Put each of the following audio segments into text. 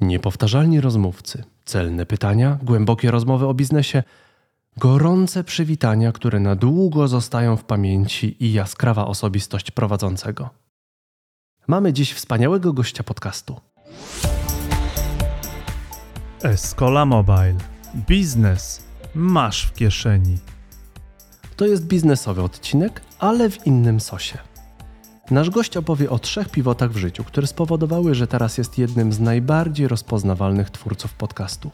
Niepowtarzalni rozmówcy, celne pytania, głębokie rozmowy o biznesie, gorące przywitania, które na długo zostają w pamięci i jaskrawa osobistość prowadzącego. Mamy dziś wspaniałego gościa podcastu. Escola Mobile. Biznes masz w kieszeni. To jest biznesowy odcinek, ale w innym sosie. Nasz gość opowie o trzech pivotach w życiu, które spowodowały, że teraz jest jednym z najbardziej rozpoznawalnych twórców podcastu.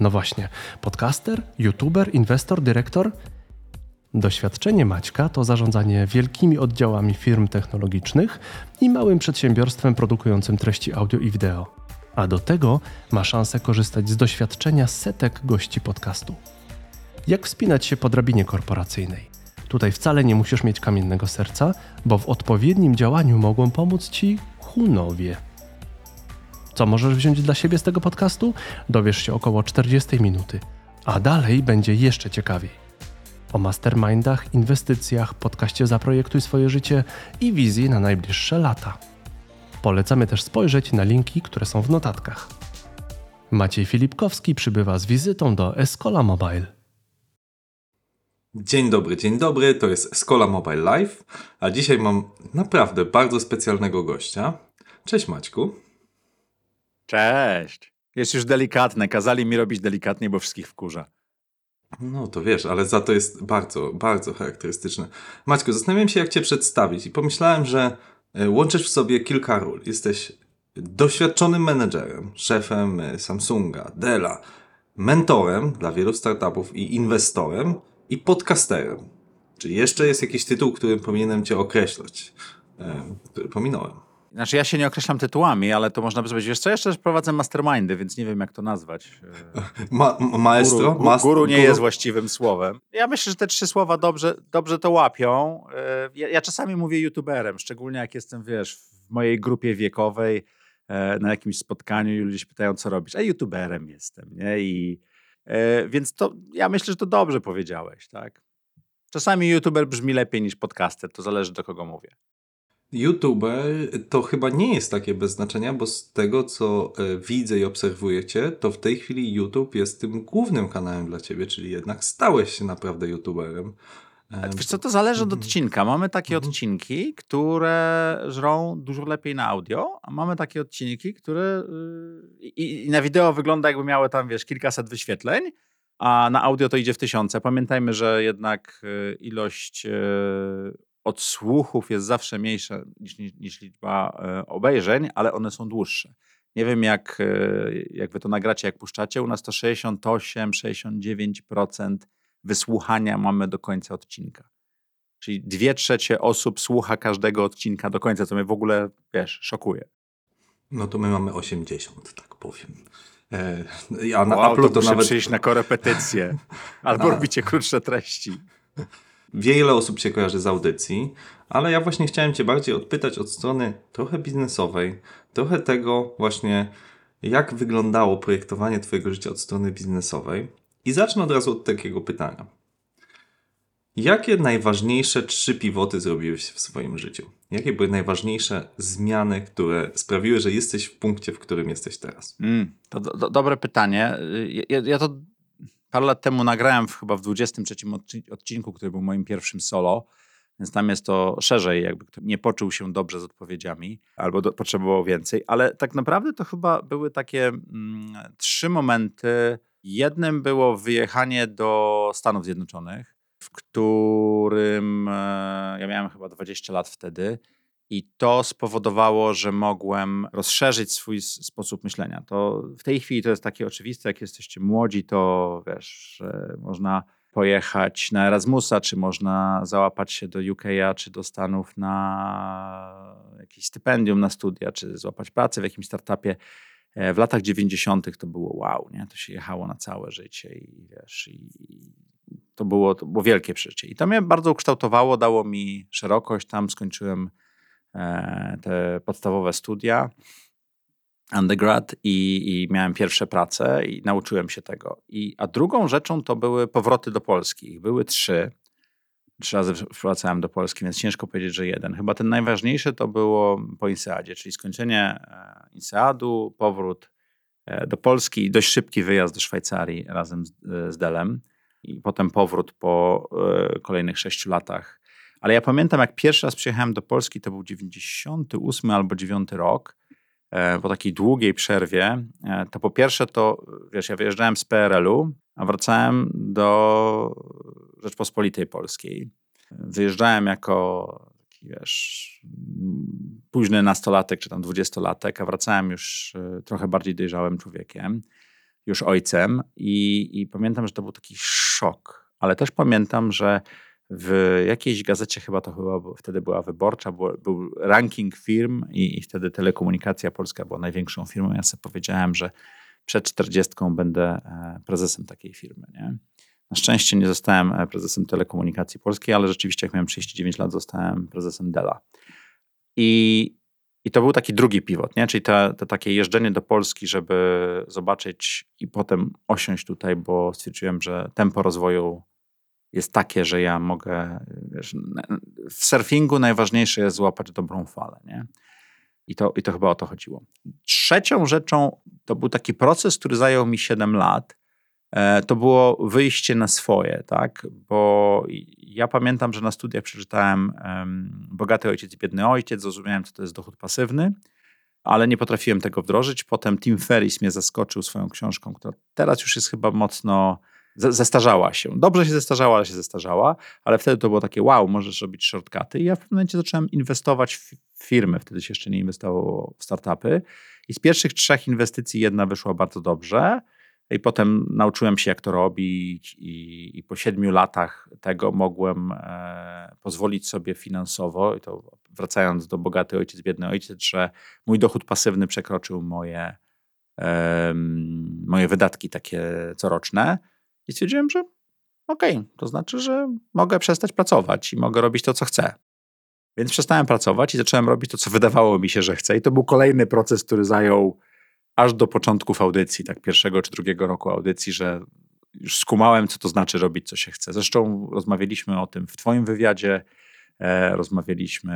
No właśnie, podcaster, youtuber, inwestor, dyrektor. Doświadczenie Maćka to zarządzanie wielkimi oddziałami firm technologicznych i małym przedsiębiorstwem produkującym treści audio i wideo. A do tego ma szansę korzystać z doświadczenia setek gości podcastu. Jak wspinać się po drabinie korporacyjnej? Tutaj wcale nie musisz mieć kamiennego serca, bo w odpowiednim działaniu mogą pomóc ci hunowie. Co możesz wziąć dla siebie z tego podcastu? Dowiesz się około 40 minuty, a dalej będzie jeszcze ciekawiej. O mastermindach, inwestycjach, podcaście Zaprojektuj swoje życie i wizji na najbliższe lata. Polecamy też spojrzeć na linki, które są w notatkach. Maciej Filipkowski przybywa z wizytą do Escola Mobile. Dzień dobry, dzień dobry, to jest Escola Mobile Live, a dzisiaj mam naprawdę bardzo specjalnego gościa. Cześć Maćku. Cześć. Jest już delikatne, kazali mi robić delikatnie, bo wszystkich wkurza. No to wiesz, ale za to jest bardzo, bardzo charakterystyczne. Maćku, zastanawiałem się jak Cię przedstawić i pomyślałem, że e, łączysz w sobie kilka ról. Jesteś doświadczonym menedżerem, szefem e, Samsunga, Della, mentorem dla wielu startupów i inwestorem, i podcasterem. Czy jeszcze jest jakiś tytuł, którym powinienem cię określać, e, który pominąłem? Znaczy ja się nie określam tytułami, ale to można by powiedzieć, wiesz co, jeszcze prowadzę mastermindy, więc nie wiem jak to nazwać. Ma, maestro? Guru, Mas guru nie guru? jest właściwym słowem. Ja myślę, że te trzy słowa dobrze, dobrze to łapią. E, ja, ja czasami mówię youtuberem, szczególnie jak jestem, wiesz, w mojej grupie wiekowej, e, na jakimś spotkaniu i ludzie się pytają, co robisz. A youtuberem jestem, nie? I więc to ja myślę, że to dobrze powiedziałeś, tak? Czasami youtuber brzmi lepiej niż podcaster, to zależy do kogo mówię. YouTuber to chyba nie jest takie bez znaczenia, bo z tego co e, widzę i obserwujecie, to w tej chwili YouTube jest tym głównym kanałem dla ciebie, czyli jednak stałeś się naprawdę YouTuberem. Wiesz co, to zależy od mhm. odcinka. Mamy takie mhm. odcinki, które żrą dużo lepiej na audio, a mamy takie odcinki, które y, i, i na wideo wygląda jakby miały tam, wiesz, kilkaset wyświetleń, a na audio to idzie w tysiące. Pamiętajmy, że jednak y, ilość y, odsłuchów jest zawsze mniejsza niż, niż, liczba obejrzeń, ale one są dłuższe. Nie wiem, jak, jak wy to nagracie, jak puszczacie. U nas to 68-69% wysłuchania mamy do końca odcinka. Czyli dwie trzecie osób słucha każdego odcinka do końca, co mnie w ogóle, wiesz, szokuje. No to my mamy 80, tak powiem. E, ja na wow, to, to nawet... przyjść na korepetycję. Albo robicie krótsze treści. Wiele osób się kojarzy z audycji, ale ja właśnie chciałem Cię bardziej odpytać od strony trochę biznesowej, trochę tego właśnie, jak wyglądało projektowanie Twojego życia od strony biznesowej. I zacznę od razu od takiego pytania. Jakie najważniejsze trzy pivoty zrobiłeś w swoim życiu? Jakie były najważniejsze zmiany, które sprawiły, że jesteś w punkcie, w którym jesteś teraz? Mm, to do, dobre pytanie. Ja, ja, to parę lat temu nagrałem w, chyba w 23 odcinku, który był moim pierwszym solo, więc tam jest to szerzej, jakby nie poczuł się dobrze z odpowiedziami albo do, potrzebował więcej, ale tak naprawdę to chyba były takie mm, trzy momenty, Jednym było wyjechanie do Stanów Zjednoczonych, w którym e, ja miałem chyba 20 lat wtedy. I to spowodowało, że mogłem rozszerzyć swój sposób myślenia. To w tej chwili to jest takie oczywiste, jak jesteście młodzi, to wiesz, można pojechać na Erasmusa, czy można załapać się do UK, czy do Stanów na jakieś stypendium na studia, czy złapać pracę w jakimś startupie. E, w latach 90. to było wow, nie? To się jechało na całe życie i wiesz, i to było, to było wielkie przeżycie. I to mnie bardzo ukształtowało, dało mi szerokość. Tam skończyłem e, te podstawowe studia, undergrad i, i miałem pierwsze prace i nauczyłem się tego. I, a drugą rzeczą to były powroty do Polski. Były trzy trzy razy wracałem do Polski, więc ciężko powiedzieć, że jeden. Chyba ten najważniejszy to było po INSEADzie, czyli skończenie e, INSEADu, powrót e, do Polski i dość szybki wyjazd do Szwajcarii razem z, z Delem i potem powrót po e, kolejnych sześciu latach. Ale ja pamiętam, jak pierwszy raz przyjechałem do Polski, to był 98 albo 9 rok, e, po takiej długiej przerwie. E, to po pierwsze to, wiesz, ja wyjeżdżałem z PRL-u, a wracałem do Rzeczpospolitej Polskiej. Wyjeżdżałem jako taki, wiesz, późny nastolatek czy tam dwudziestolatek, a wracałem już e, trochę bardziej dojrzałym człowiekiem, już ojcem i, i pamiętam, że to był taki szok. Ale też pamiętam, że w jakiejś gazecie chyba to chyba wtedy była wyborcza, był, był ranking firm i, i, wtedy Telekomunikacja Polska była największą firmą. Ja sobie powiedziałem, że przed 40 będę e, prezesem takiej firmy. Nie? Na szczęście nie zostałem e, prezesem Telekomunikacji Polskiej, ale rzeczywiście jak miałem 39 lat, zostałem prezesem Dela. I, i to był taki drugi pivot, nie? czyli to, takie jeżdżenie do Polski, żeby zobaczyć i potem osiąść tutaj, bo stwierdziłem, że tempo rozwoju jest takie, że ja mogę. Wiesz, w surfingu najważniejsze jest złapać dobrą falę. Nie? I, to, I to chyba o to chodziło. Trzecią rzeczą to był taki proces, który zajął mi 7 lat. E, to było wyjście na swoje, tak? Bo ja pamiętam, że na studiach przeczytałem Bogaty ojciec i biedny ojciec, zrozumiałem, co to jest dochód pasywny, ale nie potrafiłem tego wdrożyć. Potem Tim Ferris mnie zaskoczył swoją książką, która teraz już jest chyba mocno zestarzała się. Dobrze się zestarzała, ale się zestarzała, ale wtedy to było takie wow, możesz robić shortcuty i ja w pewnym momencie zacząłem inwestować w firmy, wtedy się jeszcze nie inwestowało w startupy i z pierwszych trzech inwestycji jedna wyszła bardzo dobrze i potem nauczyłem się jak to robić i, i po siedmiu latach tego mogłem e, pozwolić sobie finansowo i to wracając do bogaty ojciec, biedny ojciec, że mój dochód pasywny przekroczył moje, e, moje wydatki takie coroczne i stwierdziłem, że okej, okay, to znaczy, że mogę przestać pracować i mogę robić to, co chcę. Więc przestałem pracować i zacząłem robić to, co wydawało mi się, że chcę. I to był kolejny proces, który zajął aż do początków audycji, tak pierwszego czy drugiego roku audycji, że już skumałem, co to znaczy robić, co się chce. Zresztą rozmawialiśmy o tym w Twoim wywiadzie, e, rozmawialiśmy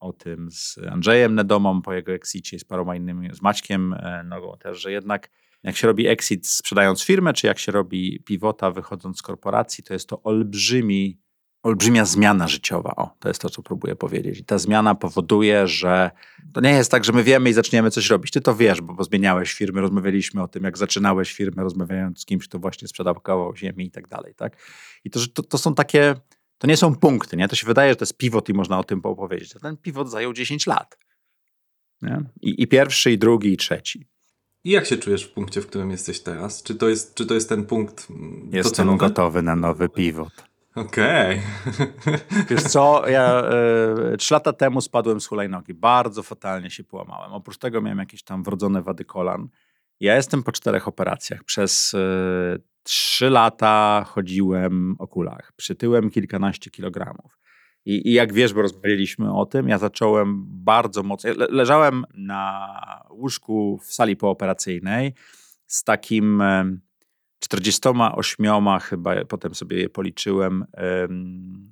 o tym z Andrzejem Nedomą po jego exicie, z paroma innymi, z Maćkiem e, Nogą też, że jednak jak się robi exit sprzedając firmę, czy jak się robi pivota wychodząc z korporacji, to jest to olbrzymi, olbrzymia zmiana życiowa. O, to jest to, co próbuję powiedzieć. I ta zmiana powoduje, że to nie jest tak, że my wiemy i zaczniemy coś robić. Ty to wiesz, bo, bo zmieniałeś firmy, rozmawialiśmy o tym, jak zaczynałeś firmę, rozmawiając z kimś, kto właśnie sprzedał kawał ziemi i tak dalej. Tak? I to, to, to są takie, to nie są punkty, nie? To się wydaje, że to jest pivot i można o tym opowiedzieć. A ten pivot zajął 10 lat. Nie? I, I pierwszy, i drugi, i trzeci. I jak się czujesz w punkcie, w którym jesteś teraz? Czy to jest, czy to jest ten punkt mm, Jestem docelowy? gotowy na nowy pivot. Okej. Okay. Wiesz co, ja y, trzy lata temu spadłem z hulajnogi. Bardzo fatalnie się połamałem. Oprócz tego miałem jakieś tam wrodzone wady kolan. Ja jestem po czterech operacjach. Przez y, trzy lata chodziłem o kulach. Przytyłem kilkanaście kilogramów. I, I, jak wiesz, bo rozmawialiśmy o tym, ja zacząłem bardzo mocno. Le, leżałem na łóżku w sali pooperacyjnej z takim 48 chyba, potem sobie je policzyłem,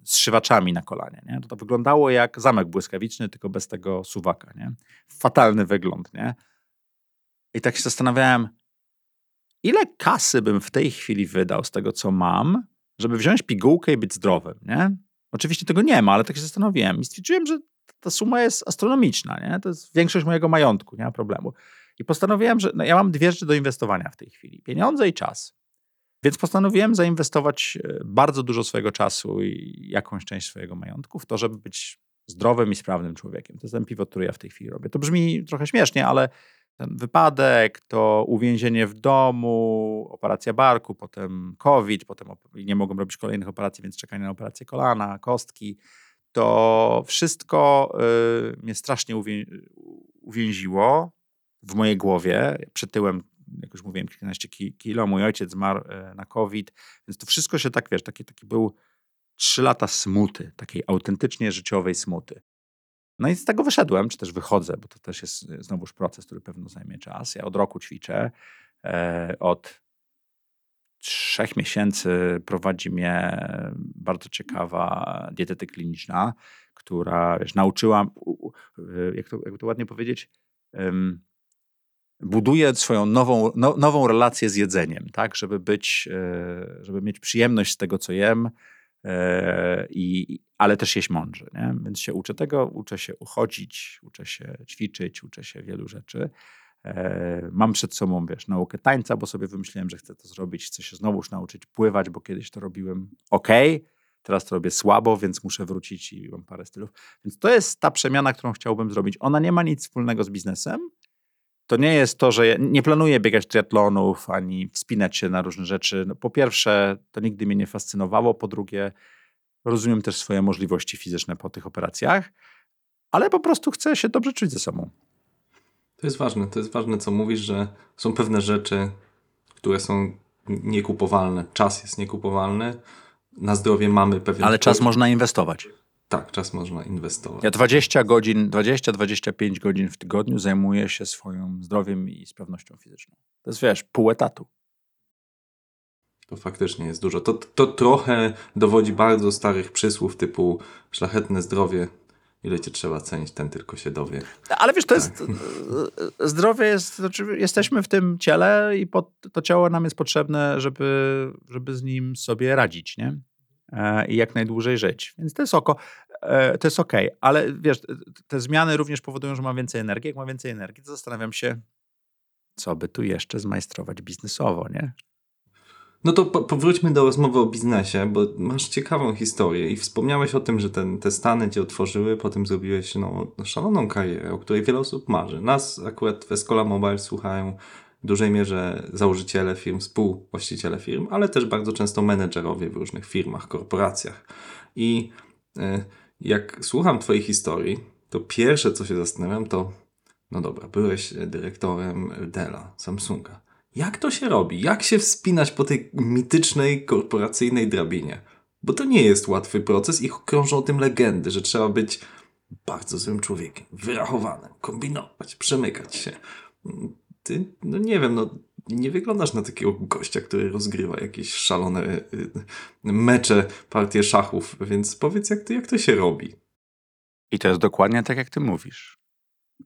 zszywaczami na kolanie. Nie? To, wyglądało jak zamek błyskawiczny, tylko bez tego suwaka. Nie? Fatalny wygląd. Nie? I tak się zastanawiałem, ile kasy bym w tej chwili wydał z tego, co mam, żeby wziąć pigułkę i być zdrowym. Nie? Oczywiście tego nie ma, ale tak się zastanowiłem i stwierdziłem, że ta suma jest astronomiczna. Nie? To jest większość mojego majątku, nie ma problemu. I postanowiłem, że no ja mam dwie rzeczy do inwestowania w tej chwili: pieniądze i czas. Więc postanowiłem zainwestować e, bardzo dużo swojego czasu i jakąś część swojego majątku w to, żeby być zdrowym i sprawnym człowiekiem. To jest ten pivot, który ja w tej chwili robię. To brzmi trochę śmiesznie, ale ten wypadek, to uwięzienie w domu, operacja barku, potem COVID, potem nie mogłem robić kolejnych operacji, więc czekanie na operację kolana, kostki. To wszystko y, mnie strasznie uwię uwięziło w mojej głowie. Przytyłem, jak już mówiłem, kilkanaście kilo. Mój ojciec zmarł y, na COVID, więc to wszystko się tak, wiesz, taki, taki był trzy lata smuty, takiej autentycznie życiowej smuty. No i z tego wyszedłem, czy też wychodzę, bo to też jest znowuż proces, który pewno zajmie czas. Ja od roku ćwiczę. E, od trzech miesięcy prowadzi mnie bardzo ciekawa dietety kliniczna, która wiesz, nauczyła, jak to, jak to ładnie powiedzieć, buduję swoją nową, no, nową relację z jedzeniem, tak, żeby być, e, żeby mieć przyjemność z tego, co jem, e, i, ale też jeść mądrze, nie? Więc się uczę tego, uczę się uchodzić, uczę się ćwiczyć, uczę się wielu rzeczy. E, mam przed sobą, wiesz, naukę tańca, bo sobie wymyśliłem, że chcę to zrobić. Chcę się znowuż nauczyć pływać, bo kiedyś to robiłem ok, teraz to robię słabo, więc muszę wrócić i mam parę stylów. Więc to jest ta przemiana, którą chciałbym zrobić. Ona nie ma nic wspólnego z biznesem. To nie jest to, że ja nie planuję biegać triatlonów ani wspinać się na różne rzeczy. No, po pierwsze, to nigdy mnie nie fascynowało. Po drugie, rozumiem też swoje możliwości fizyczne po tych operacjach, ale po prostu chcę się dobrze czuć ze sobą. To jest ważne, to jest ważne, co mówisz, że są pewne rzeczy, które są niekupowalne. Czas jest niekupowalny, na zdrowie mamy pewien... Ale czas można inwestować. Tak, czas można inwestować. Ja 20 godzin, 20-25 godzin w tygodniu zajmuję się swoim zdrowiem i sprawnością fizyczną. To jest, wiesz, pół etatu. To faktycznie jest dużo. To, to trochę dowodzi bardzo starych przysłów typu szlachetne zdrowie, ile cię trzeba cenić, ten tylko się dowie. Ale wiesz, to jest. Zdrowie jest. Znaczy, jesteśmy w tym ciele i pod, to ciało nam jest potrzebne, żeby, żeby z nim sobie radzić, nie? E, I jak najdłużej żyć. Więc to jest oko. E, to jest okej, okay. ale wiesz, te zmiany również powodują, że mam więcej energii. Jak mam więcej energii, to zastanawiam się, co by tu jeszcze zmajstrować biznesowo, nie? No to po, powróćmy do rozmowy o biznesie, bo masz ciekawą historię i wspomniałeś o tym, że ten, te Stany cię otworzyły, potem zrobiłeś no, szaloną karierę, o której wiele osób marzy. Nas akurat w Escola Mobile słuchają w dużej mierze założyciele firm, współwłaściciele firm, ale też bardzo często menedżerowie w różnych firmach, korporacjach. I y, jak słucham twojej historii, to pierwsze co się zastanawiam to, no dobra, byłeś dyrektorem Della, Samsunga jak to się robi? Jak się wspinać po tej mitycznej, korporacyjnej drabinie? Bo to nie jest łatwy proces i krążą o tym legendy, że trzeba być bardzo złym człowiekiem, wyrachowanym, kombinować, przemykać się. Ty, no nie wiem, no nie wyglądasz na takiego gościa, który rozgrywa jakieś szalone y, mecze, partie szachów, więc powiedz, jak to, jak to się robi. I to jest dokładnie tak, jak ty mówisz.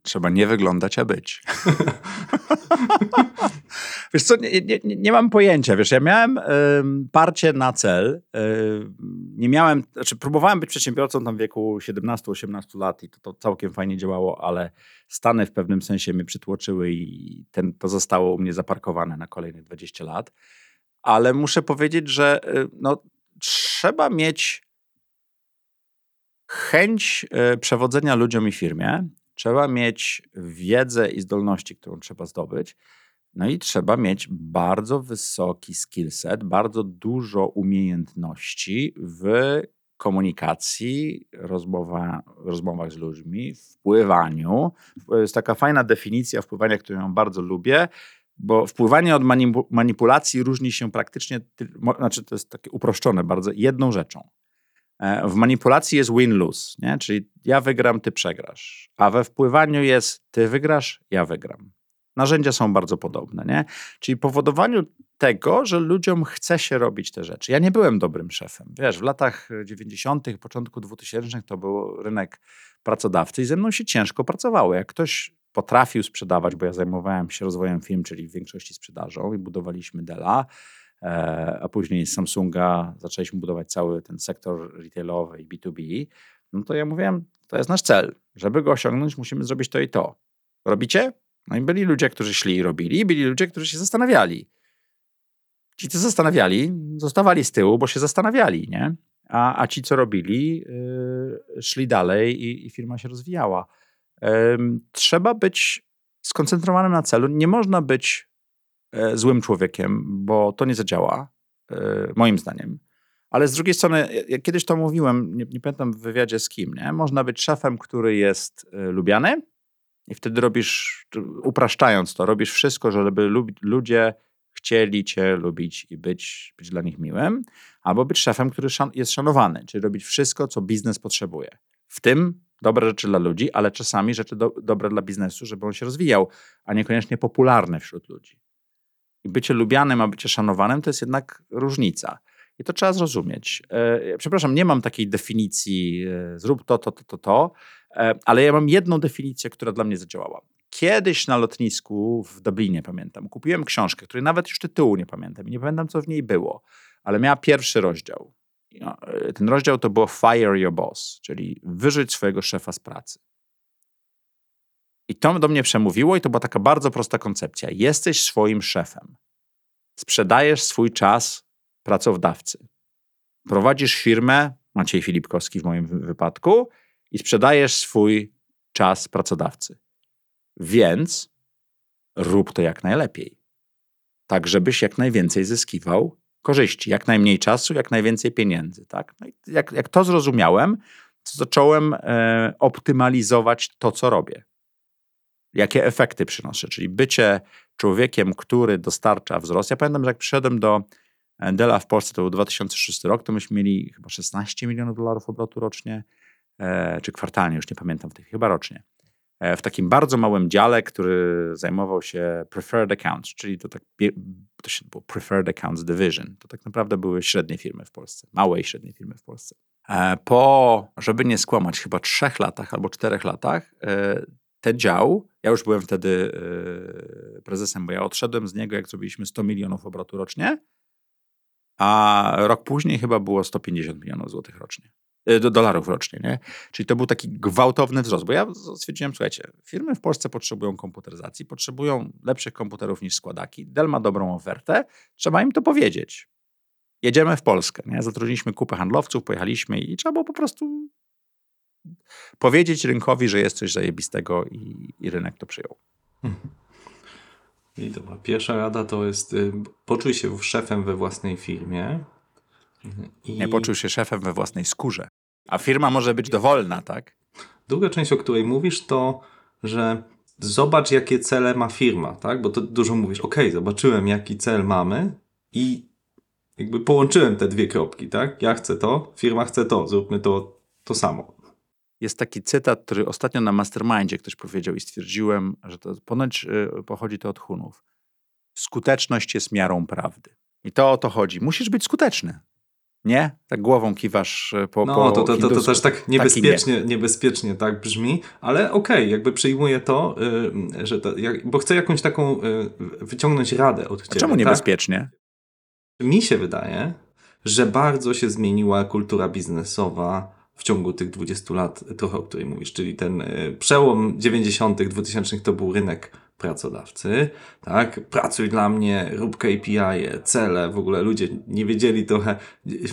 Trzeba nie wyglądać, a być. wiesz co, nie, nie, nie, mam pojęcia. Wiesz, ja miałem y, parcie na cel. Y, nie miałem, znaczy próbowałem być przedsiębiorcą tam w wieku 17-18 lat i to, to całkiem fajnie działało, ale Stany w pewnym sensie mnie przytłoczyły i ten, to zostało u mnie zaparkowane na kolejne 20 lat. Ale muszę powiedzieć, że y, no, trzeba mieć chęć e, przewodzenia ludziom i firmie, trzeba mieć wiedzę i zdolności, którą trzeba zdobyć. No i trzeba mieć bardzo wysoki skillset, bardzo dużo umiejętności w komunikacji, rozmowa, rozmowach z ludźmi, wpływaniu. Jest taka fajna definicja wpływania, którą bardzo lubię, bo wpływanie od manipulacji różni się praktycznie, znaczy to jest takie uproszczone bardzo, jedną rzeczą. E, w manipulacji jest win-lose, nie? czyli ja wygram, ty przegrasz. A we wpływaniu jest ty wygrasz, ja wygram. Narzędzia są bardzo podobne, nie? Czyli powodowaniu tego, że ludziom chce się robić te rzeczy. Ja nie byłem dobrym szefem. Wiesz, w latach 90., początku 2000 to był rynek pracodawcy i ze mną się ciężko pracowało. Jak ktoś potrafił sprzedawać, bo ja zajmowałem się rozwojem firm, czyli w większości sprzedażą i budowaliśmy Dela, a później z Samsunga zaczęliśmy budować cały ten sektor retailowy i B2B, no to ja mówiłem, to jest nasz cel. Żeby go osiągnąć, musimy zrobić to i to. Robicie? No i byli ludzie, którzy szli i robili, i byli ludzie, którzy się zastanawiali. Ci, co zastanawiali, zostawali z tyłu, bo się zastanawiali, nie? A, a ci, co robili, yy, szli dalej i, i, firma się rozwijała. Yy, trzeba być skoncentrowanym na celu. Nie można być E, złym człowiekiem, bo to nie zadziała, e, moim zdaniem. Ale z drugiej strony, ja kiedyś to mówiłem, nie, nie pamiętam w wywiadzie z kim, nie? można być szefem, który jest e, lubiany i wtedy robisz, upraszczając to, robisz wszystko, żeby ludzie chcieli cię lubić i być, być dla nich miłym, albo być szefem, który szan jest szanowany, czyli robić wszystko, co biznes potrzebuje. W tym dobre rzeczy dla ludzi, ale czasami rzeczy do, dobre dla biznesu, żeby on się rozwijał, a niekoniecznie popularny wśród ludzi. I bycie lubianym, a bycie szanowanym to jest jednak różnica. I to trzeba zrozumieć. E, przepraszam, nie mam takiej definicji, e, zrób to, to, to, to, to, e, ale ja mam jedną definicję, która dla mnie zadziałała. kiedyś na lotnisku w Dublinie, pamiętam, kupiłem książkę, której nawet już tytułu nie pamiętam i nie pamiętam, co w niej było, ale miała pierwszy rozdział. No, Ten rozdział to było Fire Your Boss, czyli wyrzuć swojego szefa z pracy. I to do mnie przemówiło i to była taka bardzo prosta koncepcja. Jesteś swoim szefem. Sprzedajesz swój czas pracodawcy. Prowadzisz firmę, Maciej Filipkowski w moim wy- wypadku, i sprzedajesz swój czas pracodawcy. Więc rób to jak najlepiej. Tak, żebyś jak najwięcej zyskiwał korzyści. Jak najmniej czasu, jak najwięcej pieniędzy. Tak? No jak, jak to zrozumiałem, to zacząłem e, optymalizować to, co robię. Jakie efekty przynoszę. Czyli bycie człowiekiem, który dostarcza wzrost. Ja pamiętam, że jak przyszedłem do e, Dela w Polsce, to był 2006 rok, to myśmy mieli chyba 16 milionów dolarów obrotu rocznie, e, czy kwartalnie, już nie pamiętam w chyba rocznie. E, w takim bardzo małym dziale, który zajmował się preferred accounts, czyli to tak to się było preferred accounts division. To tak naprawdę były średnie firmy w Polsce, małe i średnie firmy w Polsce. E, Po, żeby nie skłamać, chyba trzech latach albo czterech latach, ten dział, ja już byłem wtedy e, prezesem, bo ja odszedłem z niego, jak zrobiliśmy 100 milionów obrotu rocznie, a rok później chyba było 150 milionów złotych rocznie. e, Do dolarów rocznie, nie? Czyli to był taki gwałtowny wzrost, bo ja stwierdziłem, słuchajcie, firmy w Polsce potrzebują komputeryzacji, potrzebują lepszych komputerów niż składaki. Dell ma dobrą ofertę, trzeba im to powiedzieć. Jedziemy w Polskę, nie? Zatrudniliśmy kupę handlowców, pojechaliśmy i trzeba było po prostu powiedzieć rynkowi, że jest coś zajebistego i, i rynek to przyjął. I dobra, pierwsza rada to jest y, poczuj się szefem we własnej firmie. I Nie poczuł się szefem we własnej skórze. A firma może być dowolna, tak? Druga część, o której mówisz, to, że zobacz, jakie cele ma firma, tak? Bo to dużo mówisz, ok, zobaczyłem, jaki cel mamy i jakby połączyłem te dwie kropki, tak? Ja chcę to, firma chce to, zróbmy to, to samo. Jest taki cytat, który ostatnio na Mastermindzie ktoś powiedział i stwierdziłem, że to ponoć y, pochodzi to od Hunów. Skuteczność jest miarą prawdy. I to o to chodzi. Musisz być skuteczny. Nie? Tak głową kiwasz y, po No, po to, to, to, to też tak niebezpiecznie, niebezpiecznie tak brzmi, ale okej, jakby przyjmuję to, y, że to, jak, bo chcę jakąś taką y, wyciągnąć radę od A ciebie. czemu tak? niebezpiecznie? Mi się wydaje, że bardzo się zmieniła kultura biznesowa w ciągu tych 20 lat, trochę o której mówisz, czyli ten y, przełom 90., 2000 to był rynek pracodawcy, tak? Pracuj dla mnie, rób KPI, -e, cele, w ogóle ludzie nie wiedzieli trochę, y,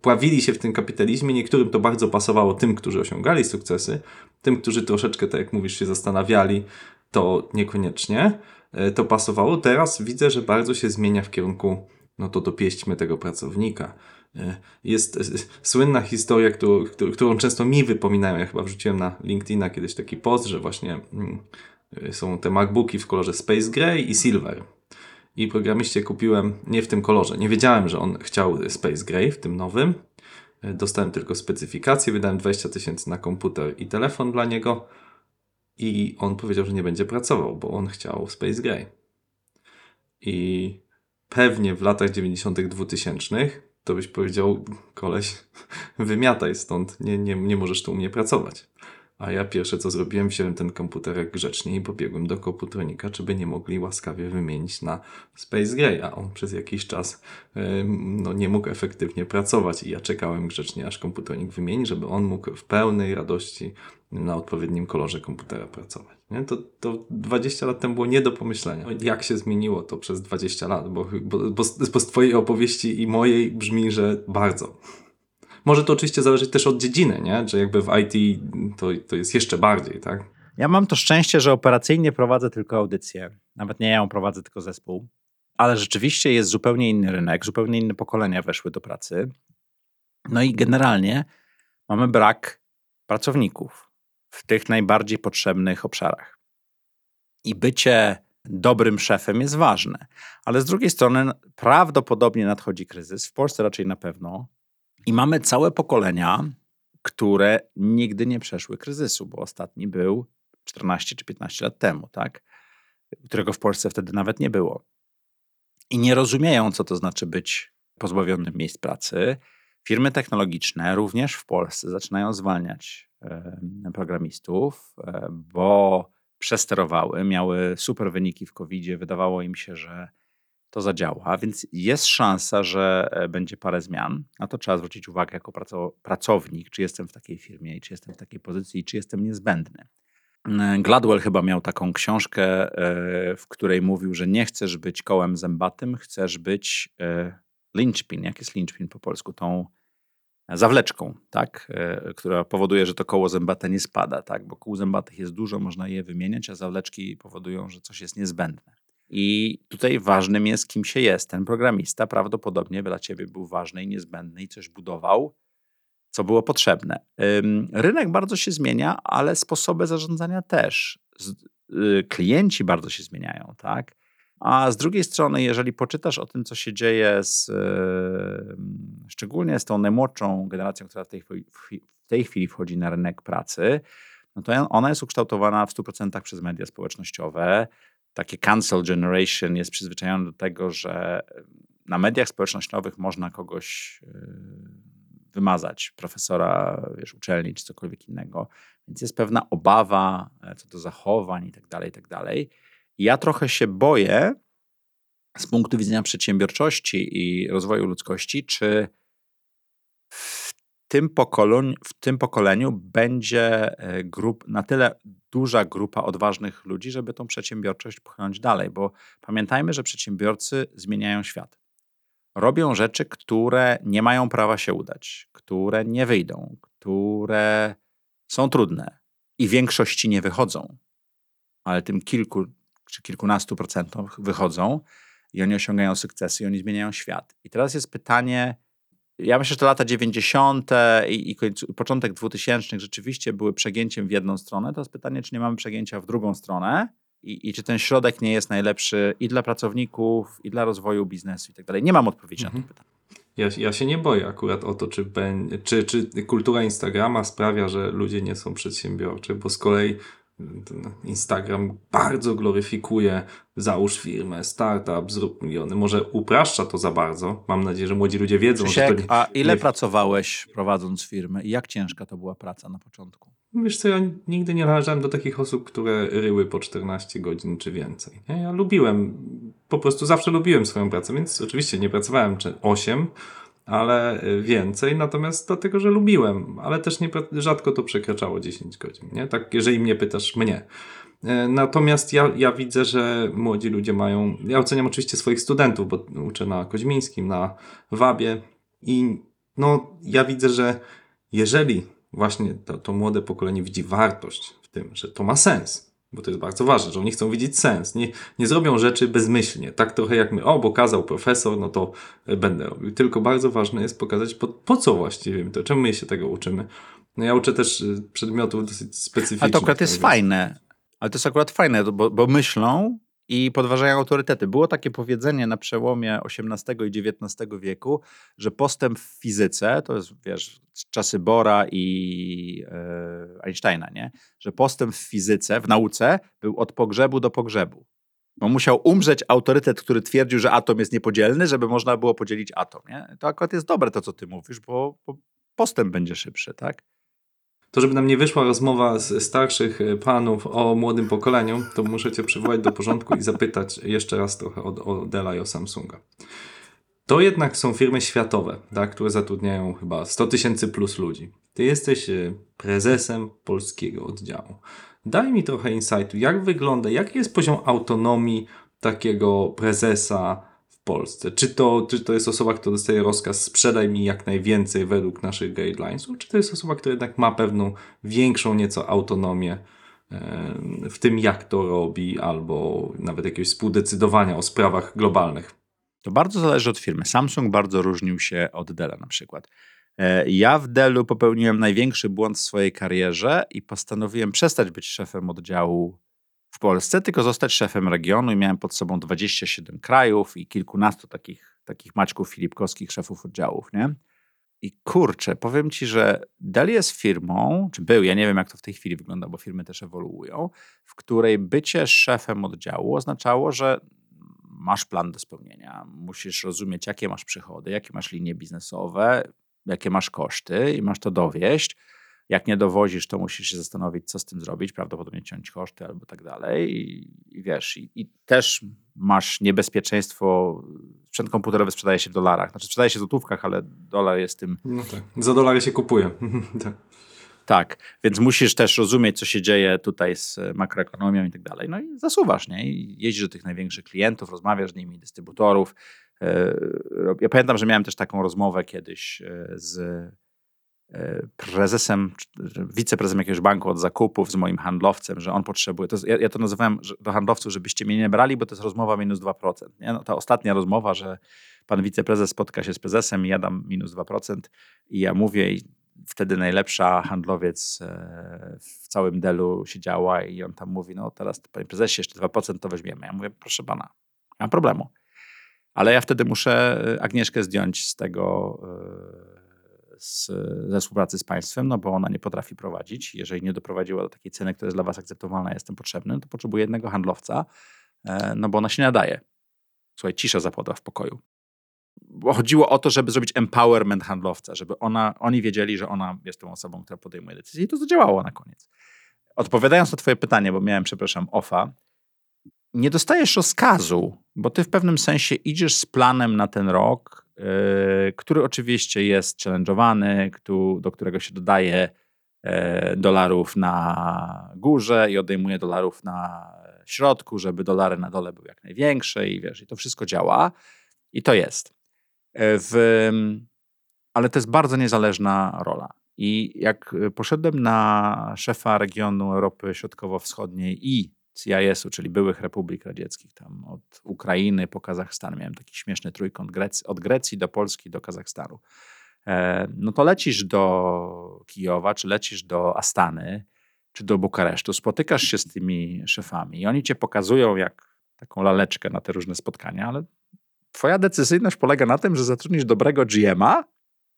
pławili się w tym kapitalizmie, niektórym to bardzo pasowało tym, którzy osiągali sukcesy, tym, którzy troszeczkę, tak jak mówisz, się zastanawiali, to niekoniecznie y, to pasowało. Teraz widzę, że bardzo się zmienia w kierunku no to dopieśćmy tego pracownika. Y, Jest y, słynna historia, którą, często mi wypominają. Ja chyba wrzuciłem na LinkedIna kiedyś taki post, że właśnie mm, y, są te MacBooki w kolorze Space Gray i Silver. I programiście kupiłem nie w tym kolorze. Nie wiedziałem, że on chciał Space Gray w tym nowym. Dostałem tylko specyfikację, wydałem 20 tysięcy na komputer i telefon dla niego. I on powiedział, że nie będzie pracował, bo on chciał Space Gray. I pewnie w latach 90., 2000 to byś powiedział, koleś, wymiataj stąd, nie, nie, nie możesz tu u mnie pracować. A ja pierwsze co zrobiłem, wziąłem ten komputerek grzecznie i pobiegłem do komputronika, czy by nie mogli łaskawie wymienić na Space Gray, a on przez jakiś czas ym, no, nie mógł efektywnie pracować i ja czekałem grzecznie, aż komputernik wymieni, żeby on mógł w pełnej radości na odpowiednim kolorze komputera pracować. Nie? To, to 20 lat temu było nie do pomyślenia. Jak się zmieniło to przez 20 lat, bo, bo, bo, z- bo z twojej opowieści i mojej brzmi, że bardzo. Może to oczywiście zależeć też od dziedziny, nie? Że jakby w IT to, to jest jeszcze bardziej, tak? Ja mam to szczęście, że operacyjnie prowadzę tylko audycję. Nawet nie ja ją prowadzę, tylko zespół. Ale rzeczywiście jest zupełnie inny rynek, zupełnie inne pokolenia weszły do pracy. No i generalnie mamy brak pracowników w tych najbardziej potrzebnych obszarach. I bycie dobrym szefem jest ważne. Ale z drugiej strony prawdopodobnie nadchodzi kryzys, w Polsce raczej na pewno. I mamy całe pokolenia, które nigdy nie przeszły kryzysu, bo ostatni był 14 czy 15 lat temu, tak? Którego w Polsce wtedy nawet nie było. I nie rozumieją, co to znaczy być pozbawionym miejsc pracy. Firmy technologiczne również w Polsce zaczynają zwalniać programistów, e, bo przesterowały, miały super wyniki w COVID-zie, wydawało im się, że to zadziała, więc jest szansa, że e, będzie parę zmian. Na to trzeba zwrócić uwagę jako pracownik, czy jestem w takiej firmie czy jestem w takiej pozycji i czy jestem niezbędny. E, Gladwell chyba miał taką książkę, w której mówił, że nie chcesz być kołem zębatym, chcesz być linchpin. Jak jest linchpin po polsku? Tą zawleczką, tak? która powoduje, że to koło zębate nie spada, tak? bo kół zębatych jest dużo, można je wymieniać, a zawleczki powodują, że coś jest niezbędne. I tutaj ważnym jest, kim się jest. Ten programista prawdopodobnie dla ciebie był ważny i niezbędny i coś budował, co było potrzebne. Rynek bardzo się zmienia, ale sposoby zarządzania też. Y, klienci bardzo się zmieniają, tak? A z drugiej strony, jeżeli poczytasz o tym, co się dzieje z, szczególnie z tą najmłodszą generacją, która w tej, w tej chwili wchodzi na rynek pracy, no to ona jest ukształtowana w 100% przez media społecznościowe takie cancel generation jest przyzwyczajone do tego, że na mediach społecznościowych można kogoś y, wymazać, profesora wiesz, uczelni czy cokolwiek innego. Więc jest pewna obawa e, co do zachowań i tak dalej, i tak dalej. Ja trochę się boję z punktu widzenia przedsiębiorczości i rozwoju ludzkości, czy w tym, pokoleniu, w tym pokoleniu będzie e, grup, na tyle duża grupa odważnych ludzi, żeby tą przedsiębiorczość pchnąć dalej, bo pamiętajmy, że przedsiębiorcy zmieniają świat. Robią rzeczy, które nie mają prawa się udać, które nie wyjdą, które są trudne i większości nie wychodzą, ale tym kilku czy kilkunastu procentom wychodzą i oni osiągają sukcesy i oni zmieniają świat. I teraz jest pytanie, ja myślę, że te lata 90. i, i początek 2000 rzeczywiście były przegięciem w jedną stronę. To jest pytanie, czy nie mamy przegięcia w drugą stronę i, i czy ten środek nie jest najlepszy i dla pracowników, i dla rozwoju biznesu i tak dalej. Nie mam odpowiedzi mhm. na to pytanie. Ja, ja się nie boję akurat o to, czy, czy, czy kultura Instagrama sprawia, że ludzie nie są przedsiębiorczy, bo z kolei Instagram bardzo gloryfikuje, załóż firmę, startup, zrób miliony. Może upraszcza to za bardzo. Mam nadzieję, że młodzi ludzie wiedzą, Krzysiek, że to nie, A ile nie... pracowałeś prowadząc firmę i jak ciężka to była praca na początku? Wiesz co, ja nigdy nie należałem do takich osób, które ryły po 14 godzin czy więcej. Ja lubiłem, po prostu zawsze lubiłem swoją pracę, więc oczywiście nie pracowałem 8, ale y, więcej, natomiast dlatego, że lubiłem, ale też nie, rzadko to przekraczało 10 godzin, nie? Tak, jeżeli mnie pytasz, mnie. E, natomiast ja, ja widzę, że młodzi ludzie mają. Ja oceniam oczywiście swoich studentów, bo uczę na Koźmińskim, na Wabie i no, ja widzę, że jeżeli właśnie to, to młode pokolenie widzi wartość w tym, że to ma sens, bo to jest bardzo ważne, że oni chcą widzieć sens. Nie, nie zrobią rzeczy bezmyślnie. Tak trochę jak my, o, bo kazał profesor, no to e, będę robił. Tylko bardzo ważne jest pokazać, po, po co właściwie to, czemu my się tego uczymy. No ja uczę też e, przedmiotów dosyć specyficznych. Ale to akurat jest fajne. Ale to jest akurat fajne, bo, bo myślą i podważają autorytety. Było takie powiedzenie na przełomie XVIII i XIX wieku, że postęp w fizyce, to jest wiesz, czasy Bora i e, Einsteina, nie? że postęp w fizyce, w nauce był od pogrzebu do pogrzebu. Bo musiał umrzeć autorytet, który twierdził, że atom jest niepodzielny, żeby można było podzielić atom. Nie? To akurat jest dobre to, co ty mówisz, bo, bo postęp będzie szybszy, tak? To żeby nam nie wyszła rozmowa z starszych e, panów o młodym pokoleniu, to muszę cię przywołać do porządku i zapytać jeszcze raz trochę o, o i o Samsunga. To jednak są firmy światowe, tak, które zatrudniają chyba 100 tysięcy plus ludzi. Ty jesteś e, prezesem polskiego oddziału. Daj mi trochę insightu, jak wygląda, jaki jest poziom autonomii takiego prezesa Polsce? Czy to, czy to jest osoba, która dostaje rozkaz sprzedaj mi jak najwięcej według naszych guidelinesów, czy to jest osoba, która jednak ma pewną większą nieco autonomię w tym, jak to robi, albo nawet jakiegoś współdecydowania o sprawach globalnych? To bardzo zależy od firmy. Samsung bardzo różnił się od Della na przykład. E, ja w Dellu popełniłem największy błąd w swojej karierze i postanowiłem przestać być szefem oddziału w Polsce, tylko zostać szefem regionu i miałem pod sobą 27 krajów i kilkunastu takich, takich Maćków Filipkowskich, szefów oddziałów, nie? I kurczę, powiem ci, że Dell jest firmą, czy był, ja nie wiem jak to w tej chwili wygląda, bo firmy też ewoluują, w której bycie szefem oddziału oznaczało, że masz plan do spełnienia, musisz rozumieć, jakie masz przychody, jakie masz linie biznesowe, jakie masz koszty i masz to dowieść Jak nie dowozisz, to musisz się zastanowić, co z tym zrobić, prawdopodobnie ciąć koszty albo tak dalej. I, i wiesz, i, i, też masz niebezpieczeństwo. Sprzęt komputerowy sprzedaje się w dolarach. Znaczy, sprzedaje się w złotówkach, ale dolar jest tym. No tak. Za dolary się kupuje. tak. Tak, więc musisz też rozumieć, co się dzieje tutaj z makroekonomią i tak dalej. No i zasuwasz, nie? I jeździsz do tych największych klientów, rozmawiasz z nimi, dystrybutorów. E, ja pamiętam, że miałem też taką rozmowę kiedyś e, z prezesem, wiceprezesem jakiegoś banku od zakupów z moim handlowcem, że on potrzebuje, to jest, ja, ja, to nazywałem do handlowców, żebyście mnie nie brali, bo to jest rozmowa minus 2%. Nie? No, ta ostatnia rozmowa, że pan wiceprezes spotka się z prezesem i ja dam minus 2% i ja mówię i wtedy najlepsza handlowiec e, w całym Delu siedziała i on tam mówi, no teraz panie prezesie, jeszcze 2% to weźmiemy. Ja mówię, proszę pana, nie mam problemu. Ale ja wtedy muszę e, Agnieszkę zdjąć z tego, e, z, ze współpracy z państwem, no bo ona nie potrafi prowadzić. Jeżeli nie doprowadziła do takiej ceny, która jest dla was akceptowalna, jestem potrzebny, to potrzebuję jednego handlowca, no bo ona się nadaje. Słuchaj, cisza zapadła w pokoju bo chodziło o to, żeby zrobić empowerment handlowca, żeby ona, oni wiedzieli, że ona jest tą osobą, która podejmuje decyzję i to zadziałało na koniec. Odpowiadając na twoje pytanie, bo miałem, przepraszam, OFA, nie dostajesz rozkazu, bo ty w pewnym sensie idziesz z planem na ten rok, yy, który oczywiście jest challenge'owany, do którego się dodaje yy, dolarów na górze i odejmuje dolarów na środku, żeby dolary na dole były jak największe i wiesz, i to wszystko działa. I to jest. E, w, ale to jest bardzo niezależna rola. I jak poszedłem na szefa regionu Europy Środkowo-Wschodniej i CIS-u, czyli byłych republik radzieckich, tam od Ukrainy po Kazachstan, miałem taki śmieszny trójkąt od Grecji do Polski do Kazachstanu. E, no to lecisz do Kijowa, czy lecisz do Astany, czy do Bukaresztu, spotykasz się z tymi szefami i oni cię pokazują jak taką laleczkę na te różne spotkania, ale Twoja decyzyjność polega na tym, że zatrudnisz dobrego GM-a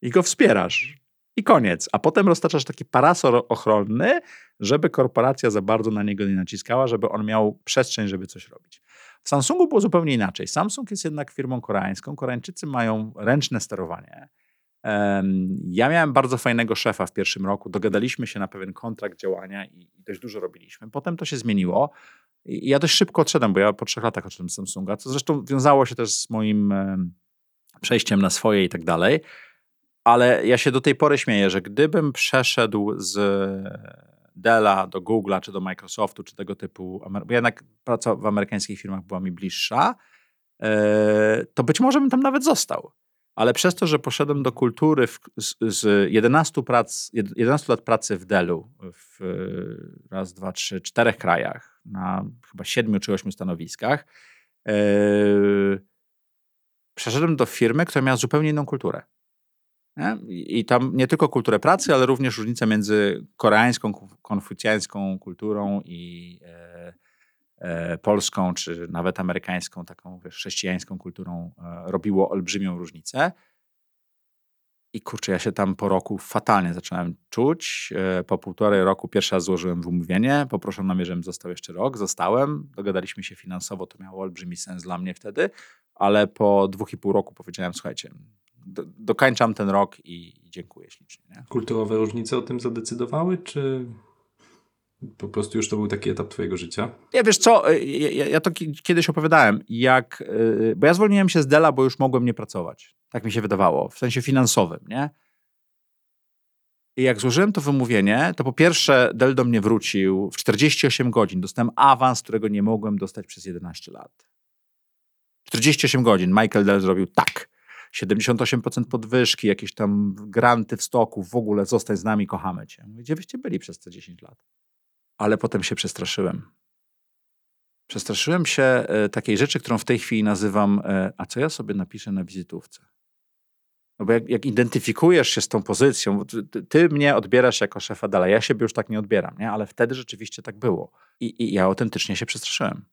i go wspierasz. I koniec. A potem roztaczasz taki parasol ochronny, żeby korporacja za bardzo na niego nie naciskała, żeby on miał przestrzeń, żeby coś robić. W Samsungu było zupełnie inaczej. Samsung jest jednak firmą koreańską. Koreańczycy mają ręczne sterowanie. Ja miałem bardzo fajnego szefa w pierwszym roku. Dogadaliśmy się na pewien kontrakt działania i dość dużo robiliśmy. Potem to się zmieniło. I ja dość szybko odszedłem, bo ja po trzech latach odszedłem z Samsunga, co zresztą wiązało się też z moim przejściem na swoje i tak dalej. Ale ja się do tej pory śmieję, że gdybym przeszedł z Della do Google'a, czy do Microsoftu, czy tego typu, bo jednak praca w amerykańskich firmach była mi bliższa, e, to być może bym tam nawet został. Ale przez to, że poszedłem do kultury w, z, z 11, prac, 11 lat pracy w Dellu, w raz, dwa, trzy, czterech krajach, na chyba siedmiu czy ośmiu stanowiskach, przeszedłem do firmy, która miała zupełnie inną kulturę. Nie? I tam nie tylko kulturę pracy, ale również różnica między koreańską, konfucjańską kulturą i e, e, polską, czy nawet amerykańską, taką wiesz, chrześcijańską kulturą e, robiło olbrzymią różnicę. I kurczę, ja się tam po roku fatalnie zacząłem czuć. E, po półtorej roku pierwszy raz złożyłem wymówienie. Poproszono mnie, żebym został jeszcze rok. Zostałem. Dogadaliśmy się finansowo, to miało olbrzymi sens dla mnie wtedy. Ale po dwóch i pół roku powiedziałem, słuchajcie, do, dokańczam ten rok i, dziękuję ślicznie. Nie? Kulturowe różnice o tym zadecydowały, czy po prostu już to był taki etap twojego życia? Ja wiesz co, e, ja, ja to kiedyś opowiadałem, jak, e, bo ja zwolniłem się z Dela, bo już mogłem nie pracować. Tak mi się wydawało, w sensie finansowym, nie? I jak złożyłem to wymówienie, to po pierwsze Dell do mnie wrócił w 48 godzin. Dostałem awans, którego nie mogłem dostać przez 11 lat. 48 godzin. Michael Dell zrobił tak. 78% podwyżki, jakieś tam granty w stoku, w ogóle zostań z nami, kochamy cię. Gdzie byście byli przez te 10 lat? Ale potem się przestraszyłem. Przestraszyłem się e, takiej rzeczy, którą w tej chwili nazywam, e, a co ja sobie napiszę na wizytówce? No bo jak, jak, identyfikujesz się z tą pozycją, ty, ty, mnie odbierasz jako szefa dalej, ja siebie już tak nie odbieram, nie? ale wtedy rzeczywiście tak było. I, I, ja autentycznie się przestraszyłem.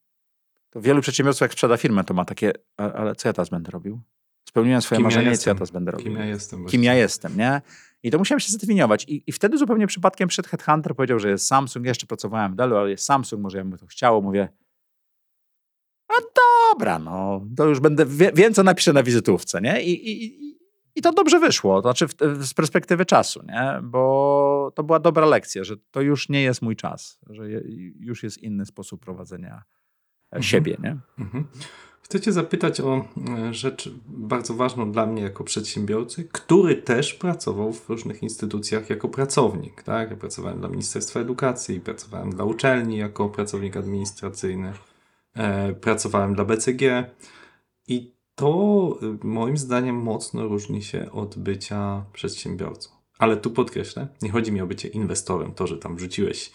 To wielu przedsiębiorców, jak sprzeda firmę, to ma takie, ale co ja teraz będę robił? Spełniłem swoje Kim marzenie ja co ja teraz będę robił? Kim ja jestem? Kim ja jestem, nie? I to musiałem się zdefiniować. I, I wtedy zupełnie przypadkiem przed Headhunter powiedział, że jest Samsung. Jeszcze pracowałem w Dellu, ale jest Samsung, może ja bym to chciało. Mówię, a dobra, no, to już będę, wie, wiem co napiszę na wizytówce, nie? I, i, I to dobrze wyszło, to znaczy w, z perspektywy czasu, nie? bo to była dobra lekcja, że to już nie jest mój czas, że je, już jest inny sposób prowadzenia mhm. siebie. Nie? Mhm. Chcę Cię zapytać o e, rzecz bardzo ważną dla mnie jako przedsiębiorcy, który też pracował w różnych instytucjach jako pracownik. Tak? Ja pracowałem dla Ministerstwa Edukacji, pracowałem dla uczelni jako pracownik administracyjny, e, pracowałem dla BCG i to y, moim zdaniem mocno różni się od bycia przedsiębiorcą. Ale tu podkreślę, nie chodzi mi o bycie inwestorem, to, że tam wrzuciłeś e,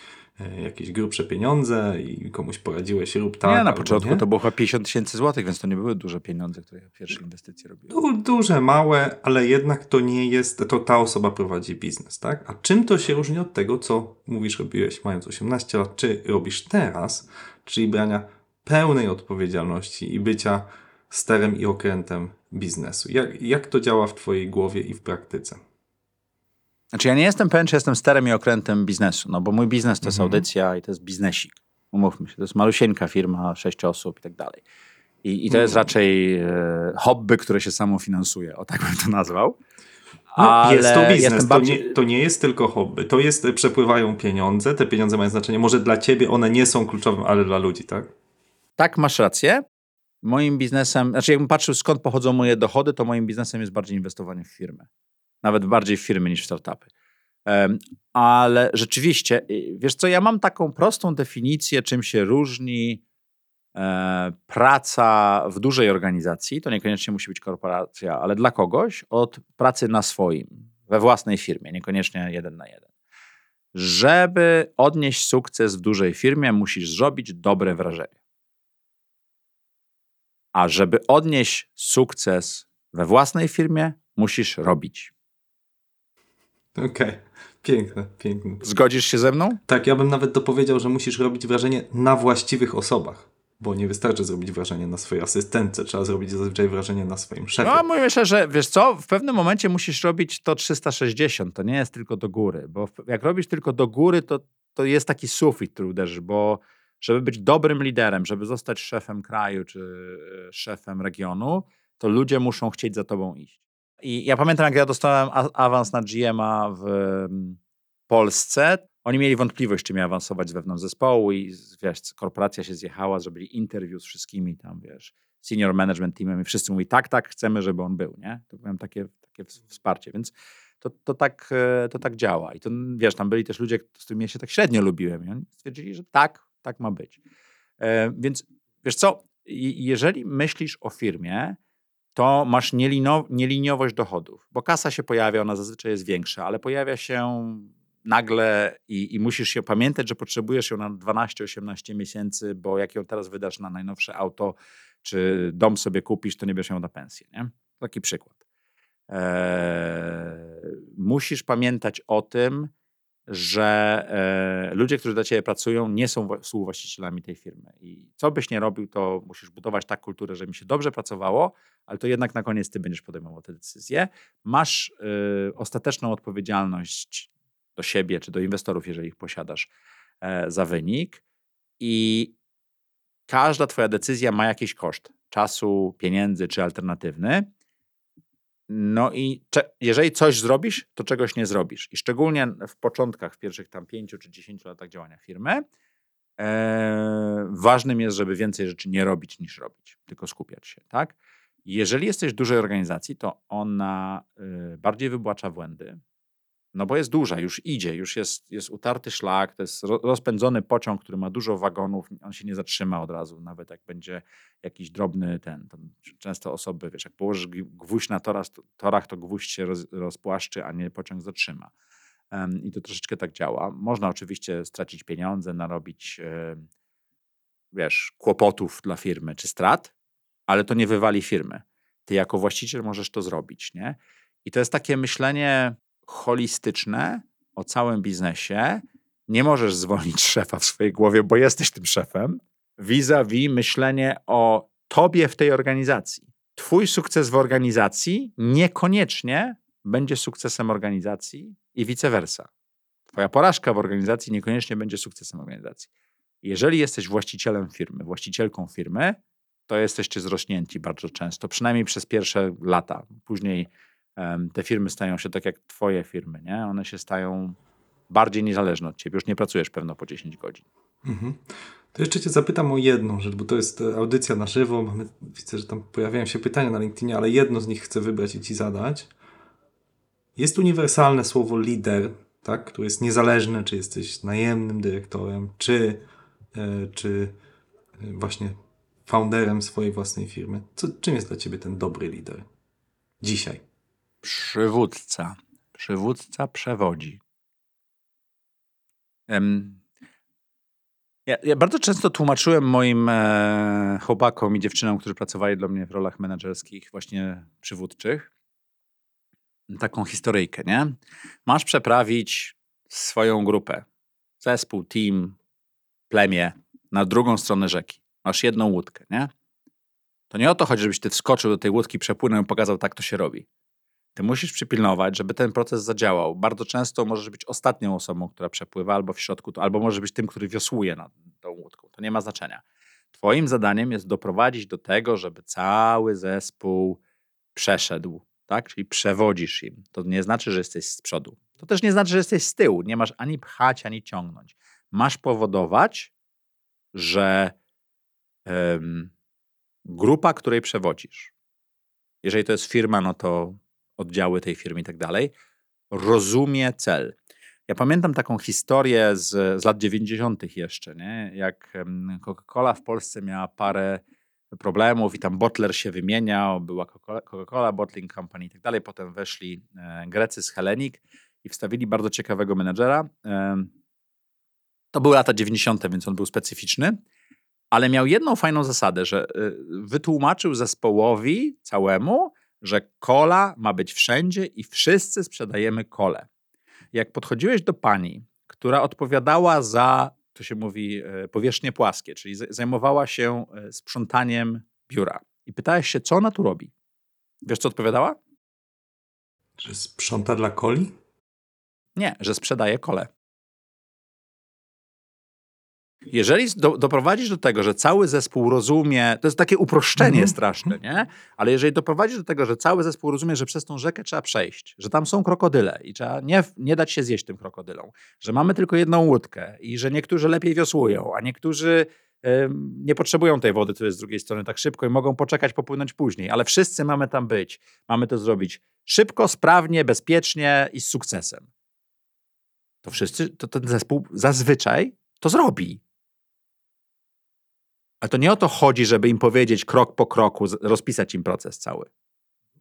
jakieś grubsze pieniądze i komuś poradziłeś rób tak. Nie, na początku nie. to było chyba 50 tysięcy złotych, więc to nie były duże pieniądze, które ja pierwsze inwestycje robiłem. Du duże, małe, ale jednak to nie jest, to ta osoba prowadzi biznes, tak? A czym to się różni od tego, co mówisz, robiłeś mając 18 lat, czy robisz teraz, czyli brania pełnej odpowiedzialności i bycia sterem i okrętem biznesu. Jak, jak to działa w Twojej głowie i w praktyce? Znaczy, ja nie jestem pewien, czy jestem sterem i okrętem biznesu, no bo mój biznes to jest mhm. audycja i to jest biznesik. Umówmy się, to jest malusieńka firma, sześć osób i tak dalej. I, i to jest mhm. raczej e, hobby, które się samo finansuje, o tak bym to nazwał. No, Ale jest to biznes, bardziej... to, nie, to nie jest tylko hobby. To jest, przepływają pieniądze, te pieniądze mają znaczenie. Może dla ciebie one nie są kluczowe, ale dla ludzi, tak? Tak, masz rację. Moim biznesem, znaczy jakbym patrzył skąd pochodzą moje dochody, to moim biznesem jest bardziej inwestowanie w firmę. Nawet bardziej w firmy niż w startupy. Ale rzeczywiście, wiesz co, ja mam taką prostą definicję, czym się różni e, praca w dużej organizacji, to niekoniecznie musi być korporacja, ale dla kogoś, od pracy na swoim, we własnej firmie, niekoniecznie jeden na jeden. Żeby odnieść sukces w dużej firmie, musisz zrobić dobre wrażenie. A żeby odnieść sukces we własnej firmie, musisz robić. Okej, okay. piękne, piękne. Zgodzisz się ze mną? Tak, ja bym nawet dopowiedział, że musisz robić wrażenie na właściwych osobach. Bo nie wystarczy zrobić wrażenie na swojej asystentce, trzeba zrobić zazwyczaj wrażenie na swoim szefie. No, myślę, że wiesz co, w pewnym momencie musisz robić to 360, to nie jest tylko do góry, bo jak robisz tylko do góry, to, to jest taki sufit, który uderzysz, bo żeby być dobrym liderem, żeby zostać szefem kraju czy e, szefem regionu, to ludzie muszą chcieć za tobą iść. I ja pamiętam, jak ja dostałem awans na GMA w Polsce, oni mieli wątpliwość, czy mi awansować z wewnątrz zespołu i wiesz, korporacja się zjechała, zrobili interview z wszystkimi tam, wiesz, senior management teamem i wszyscy mówili, tak, tak, chcemy, żeby on był, nie? To miałem takie, takie wsparcie, więc to, to, tak, e, to tak działa. I to, wiesz, tam byli też ludzie, z którymi ja się tak średnio lubiłem i oni stwierdzili, że tak, tak ma być. E, więc wiesz co, jeżeli myślisz o firmie, to masz nielino, nieliniowość dochodów, bo kasa się pojawia, ona zazwyczaj jest większa, ale pojawia się nagle i, i musisz się pamiętać, że potrzebujesz ją na 12-18 miesięcy, bo jak ją teraz wydasz na najnowsze auto, czy dom sobie kupisz, to nie będziesz ją na pensję. Nie? Taki przykład. Eee, musisz pamiętać o tym, że e, ludzie, którzy dla ciebie pracują, nie są współwłaścicielami tej firmy. I co byś nie robił, to musisz budować tak kulturę, żeby mi się dobrze pracowało, ale to jednak na koniec ty będziesz podejmował te decyzje. Masz e, ostateczną odpowiedzialność do siebie czy do inwestorów, jeżeli ich posiadasz, e, za wynik. I każda twoja decyzja ma jakiś koszt czasu, pieniędzy czy alternatywny. No i jeżeli coś zrobisz, to czegoś nie zrobisz. I szczególnie w początkach, w pierwszych tam pięciu czy dziesięciu latach działania firmy, e, ważnym jest, żeby więcej rzeczy nie robić niż robić, tylko skupiać się, tak? Jeżeli jesteś w dużej organizacji, to ona y, bardziej wybłacza błędy, no bo jest duża, już idzie, już jest, jest utarty szlak, to jest rozpędzony pociąg, który ma dużo wagonów, on się nie zatrzyma od razu, nawet jak będzie jakiś drobny ten, często osoby, wiesz, jak położysz gwóźdź na torach, torach to gwóźdź się roz, rozpłaszczy, a nie pociąg zatrzyma. Um, I to troszeczkę tak działa. Można oczywiście stracić pieniądze, narobić, yy, wiesz, kłopotów dla firmy czy strat, ale to nie wywali firmy. Ty jako właściciel możesz to zrobić, nie? I to jest takie myślenie holistyczne o całym biznesie. Nie możesz zwolnić szefa w swojej głowie, bo jesteś tym szefem. Vis-a-vis myślenie o tobie w tej organizacji. Twój sukces w organizacji niekoniecznie będzie sukcesem organizacji i vice versa. Twoja porażka w organizacji niekoniecznie będzie sukcesem organizacji. Jeżeli jesteś właścicielem firmy, właścicielką firmy, to jesteście zrośnięci bardzo często, przynajmniej przez pierwsze lata. Później te firmy stają się tak jak twoje firmy, nie? One się stają bardziej niezależne od ciebie. Już nie pracujesz pewno po 10 godzin. Mhm. To jeszcze Cię zapytam o jedną rzecz, bo to jest e, audycja na żywo. Mamy, widzę, że tam pojawiają się pytania na LinkedInie, ale jedno z nich chcę wybrać i Ci zadać. Jest uniwersalne słowo lider, tak? które jest niezależne, czy jesteś najemnym dyrektorem, czy, e, czy e, właśnie founderem swojej własnej firmy. Co, czym jest dla Ciebie ten dobry lider dzisiaj? Przywódca. Przywódca przewodzi. Ja, ja bardzo często tłumaczyłem moim e, chłopakom i dziewczynom, którzy pracowali dla mnie w rolach menedżerskich, właśnie przywódczych, taką historyjkę, nie? Masz przeprawić swoją grupę, zespół, team, plemię na drugą stronę rzeki. Masz jedną łódkę, nie? To nie o to chodzi, żebyś ty wskoczył do tej łódki, przepłynął i pokazał, tak to się robi. Ty musisz przypilnować, żeby ten proces zadziałał. Bardzo często możesz być ostatnią osobą, która przepływa, albo w środku, albo możesz być tym, który wiosłuje nad tą łódką. To nie ma znaczenia. Twoim zadaniem jest doprowadzić do tego, żeby cały zespół przeszedł, tak? Czyli przewodzisz im. To nie znaczy, że jesteś z przodu. To też nie znaczy, że jesteś z tyłu. Nie masz ani pchać, ani ciągnąć. Masz powodować, że grupa, której przewodzisz, jeżeli to jest firma, no to oddziały tej firmy i tak dalej, rozumie cel. Ja pamiętam taką historię z, z lat 90. jeszcze, nie? jak Coca-Cola w Polsce miała parę problemów i tam bottler się wymieniał, była Coca- Coca-Cola Bottling Company i tak dalej. Potem weszli e, Grecy z Hellenic i wstawili bardzo ciekawego menedżera. To były lata 90., więc on był specyficzny, ale miał jedną fajną zasadę, że y, wytłumaczył zespołowi całemu, że kola ma być wszędzie i wszyscy sprzedajemy kolę. Jak podchodziłeś do pani, która odpowiadała za, to się mówi, e, powierzchnie płaskie, czyli zajmowała się e, sprzątaniem biura i pytałeś się, co ona tu robi. Wiesz, co odpowiadała? Że sprząta dla coli? Nie, że sprzedaje kole. Jeżeli do, doprowadzisz do tego, że cały zespół rozumie, to jest takie uproszczenie Mhm. straszne, nie? Ale jeżeli doprowadzisz do tego, że cały zespół rozumie, że przez tą rzekę trzeba przejść, że tam są krokodyle i trzeba nie, nie dać się zjeść tym krokodylom, że mamy tylko jedną łódkę i że niektórzy lepiej wiosłują, a niektórzy em, nie potrzebują tej wody, która jest z drugiej strony tak szybko i mogą poczekać, popłynąć później, ale wszyscy mamy tam być. Mamy to zrobić szybko, sprawnie, bezpiecznie i z sukcesem. To wszyscy, to ten zespół zazwyczaj to zrobi. Ale to nie o to chodzi, żeby im powiedzieć krok po kroku, rozpisać im proces cały.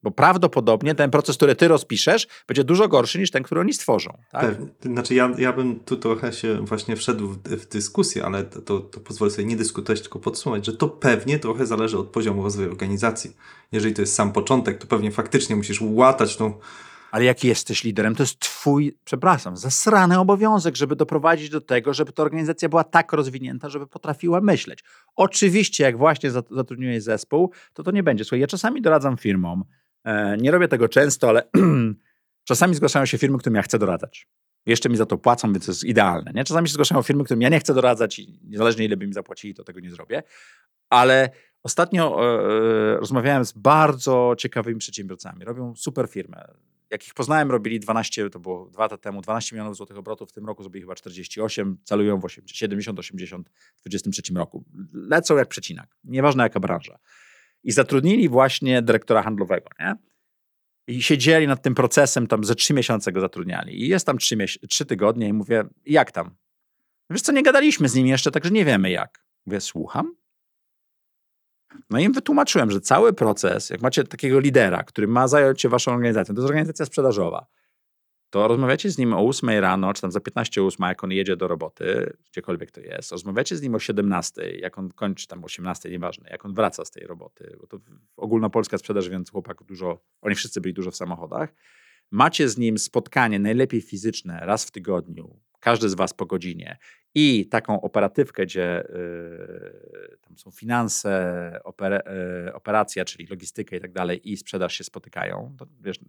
Bo prawdopodobnie ten proces, który ty rozpiszesz, będzie dużo gorszy niż ten, który oni stworzą. Tak? Pewnie. Znaczy ja, ja bym tu trochę się właśnie wszedł w, w dyskusję, ale to, to, pozwolę sobie nie dyskutować, tylko podsumować, że to pewnie trochę zależy od poziomu rozwoju organizacji. Jeżeli to jest sam początek, to pewnie faktycznie musisz łatać tą Ale jak jesteś liderem, to jest twój, przepraszam, zasrany obowiązek, żeby doprowadzić do tego, żeby ta organizacja była tak rozwinięta, żeby potrafiła myśleć. Oczywiście, jak właśnie zat- zatrudniłeś zespół, to to nie będzie. Słuchaj, ja czasami doradzam firmom, e, nie robię tego często, ale czasami zgłaszają się firmy, którym ja chcę doradzać. Jeszcze mi za to płacą, więc to jest idealne. Nie? Czasami się zgłaszają firmy, którym ja nie chcę doradzać i niezależnie ile by mi zapłacili, to tego nie zrobię. Ale ostatnio e, rozmawiałem z bardzo ciekawymi przedsiębiorcami. Robią super firmę. Jak ich poznałem, robili 12, to było dwa lata temu, 12 milionów złotych obrotów. W tym roku zrobili chyba 48, celują w 80, 70, 80 w 2023 roku. Lecą jak przecinak. Nieważne jaka branża. I zatrudnili właśnie dyrektora handlowego, nie? I siedzieli nad tym procesem, tam ze trzy miesiące go zatrudniali. I jest tam trzy, trzy tygodnie i mówię, jak tam? Wiesz co, nie gadaliśmy z nim jeszcze, także nie wiemy jak. Mówię, słucham? No i im wytłumaczyłem, że cały proces, jak macie takiego lidera, który ma zająć się waszą organizacją, to jest organizacja sprzedażowa, to rozmawiacie z nim o 8 rano, czy tam za 15 8, jak on jedzie do roboty, gdziekolwiek to jest. Rozmawiacie z nim o 17, jak on kończy tam o 18, nieważne, jak on wraca z tej roboty, bo to ogólnopolska sprzedaż, więc chłopak dużo, oni wszyscy byli dużo w samochodach. Macie z nim spotkanie, najlepiej fizyczne, raz w tygodniu, każdy z was po godzinie i taką operatywkę, gdzie yy, tam są finanse, opera, yy, operacja, czyli logistyka i tak dalej i sprzedaż się spotykają. To, wiesz,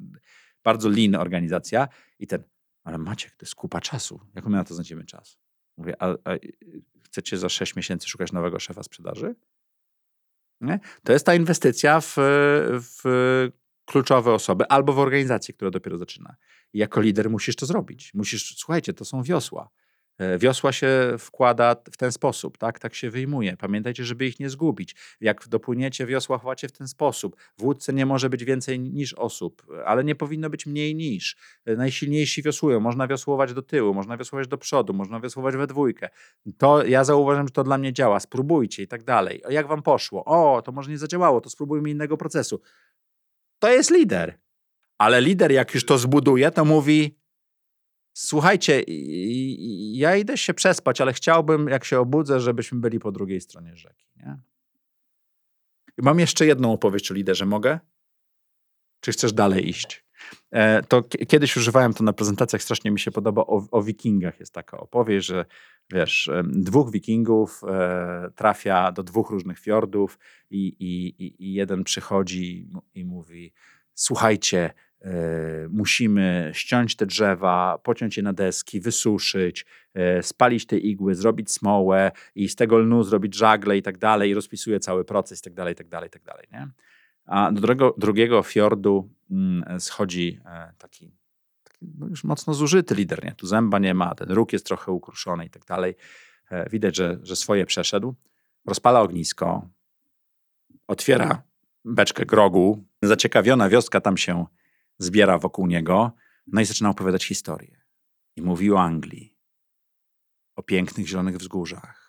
bardzo lean organizacja i ten, ale Maciek, to jest kupa czasu. Jak my na to znajdziemy czas? Mówię, a, a chcecie za 6 miesięcy szukać nowego szefa sprzedaży? Nie? To jest ta inwestycja w, w kluczowe osoby, albo w organizacji, która dopiero zaczyna. I jako lider musisz to zrobić. Musisz, słuchajcie, to są wiosła. E, Wiosła się wkłada w ten sposób, tak? Tak się wyjmuje. Pamiętajcie, żeby ich nie zgubić. Jak dopłyniecie, wiosła chowacie w ten sposób. W łódce nie może być więcej niż osób, ale nie powinno być mniej niż. E, Najsilniejsi wiosłują. Można wiosłować do tyłu, można wiosłować do przodu, można wiosłować we dwójkę. To ja zauważyłem, że to dla mnie działa. Spróbujcie i tak dalej. Jak wam poszło? O, to może nie zadziałało, to spróbujmy innego procesu. To jest lider. Ale lider, jak już to zbuduje, to mówi: Słuchajcie, ja idę się przespać, ale chciałbym, jak się obudzę, żebyśmy byli po drugiej stronie rzeki. Nie? Mam jeszcze jedną opowieść o liderze. Mogę? Czy chcesz dalej iść? E, To ki- kiedyś używałem to na prezentacjach, strasznie mi się podoba. O, o wikingach jest taka opowieść, że wiesz, dwóch wikingów e, trafia do dwóch różnych fiordów i, i, i- jeden przychodzi i mówi słuchajcie, e, musimy ściąć te drzewa, pociąć je na deski, wysuszyć, e, spalić te igły, zrobić smołę i z tego lnu zrobić żagle i tak dalej i rozpisuje cały proces i tak dalej, i tak dalej, i tak dalej, nie? A do drugiego, drugiego fiordu mm, schodzi taki no już mocno zużyty lider, nie? Tu zęba nie ma, ten róg jest trochę ukruszony i tak dalej. E, Widać, że, że swoje przeszedł. Rozpala ognisko, otwiera beczkę grogu. Zaciekawiona wioska tam się zbiera wokół niego. No i zaczyna opowiadać historię. I mówi o Anglii, o pięknych zielonych wzgórzach,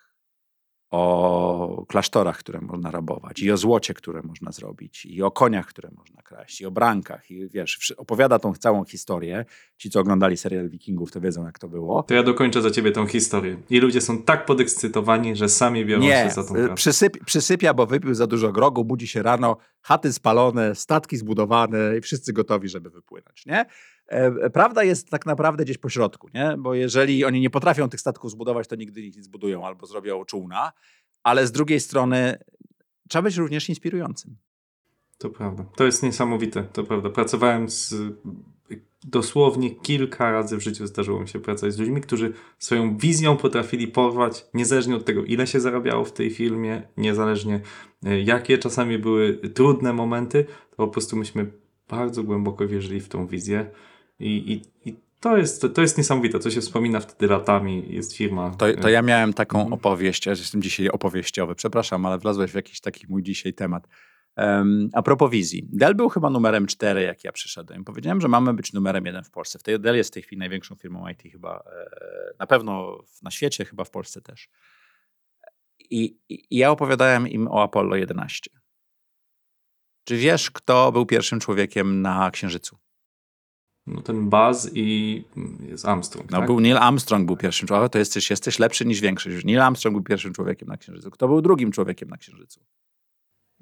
o klasztorach, które można rabować, i o złocie, które można zrobić, i o koniach, które można kraść, i o brankach. I wiesz, opowiada tą całą historię. Ci, co oglądali serial Wikingów, to wiedzą, jak to było. To ja dokończę za ciebie tą historię. I ludzie są tak podekscytowani, że sami biorą Nie, się za tą y, pracę. przysyp, przysypia, bo wypił za dużo grogu, budzi się rano, chaty spalone, statki zbudowane i wszyscy gotowi, żeby wypłynąć, nie? E, Prawda jest tak naprawdę gdzieś po środku, nie? Bo jeżeli oni nie potrafią tych statków zbudować, to nigdy ich nie zbudują albo zrobią czółna, ale z drugiej strony trzeba być również inspirującym. To prawda. To jest niesamowite, to prawda. Pracowałem z dosłownie kilka razy w życiu zdarzyło mi się pracować z ludźmi, którzy swoją wizją potrafili porwać, niezależnie od tego, ile się zarabiało w tej filmie, niezależnie e, jakie czasami były trudne momenty, to po prostu myśmy bardzo głęboko wierzyli w tą wizję i, i, i to, jest, to jest niesamowite, co się wspomina wtedy latami, jest firma. To, to ja miałem taką Mhm. opowieść, ja jestem dzisiaj opowieściowy, przepraszam, ale wlazłeś w jakiś taki mój dzisiaj temat. Um, a propos wizji. Dell był chyba numerem 4, jak ja przyszedłem. Powiedziałem, że mamy być numerem 1 w Polsce. W tej, Dell jest w tej chwili największą firmą IT chyba, e, na pewno na świecie, chyba w Polsce też. I, I i ja opowiadałem im o Apollo 11. Czy wiesz, kto był pierwszym człowiekiem na Księżycu? No ten Buzz i jest Armstrong, No, tak? był Neil Armstrong był pierwszym człowiekiem, to jesteś, jesteś lepszy niż większość. Neil Armstrong był pierwszym człowiekiem na Księżycu. Kto był drugim człowiekiem na Księżycu?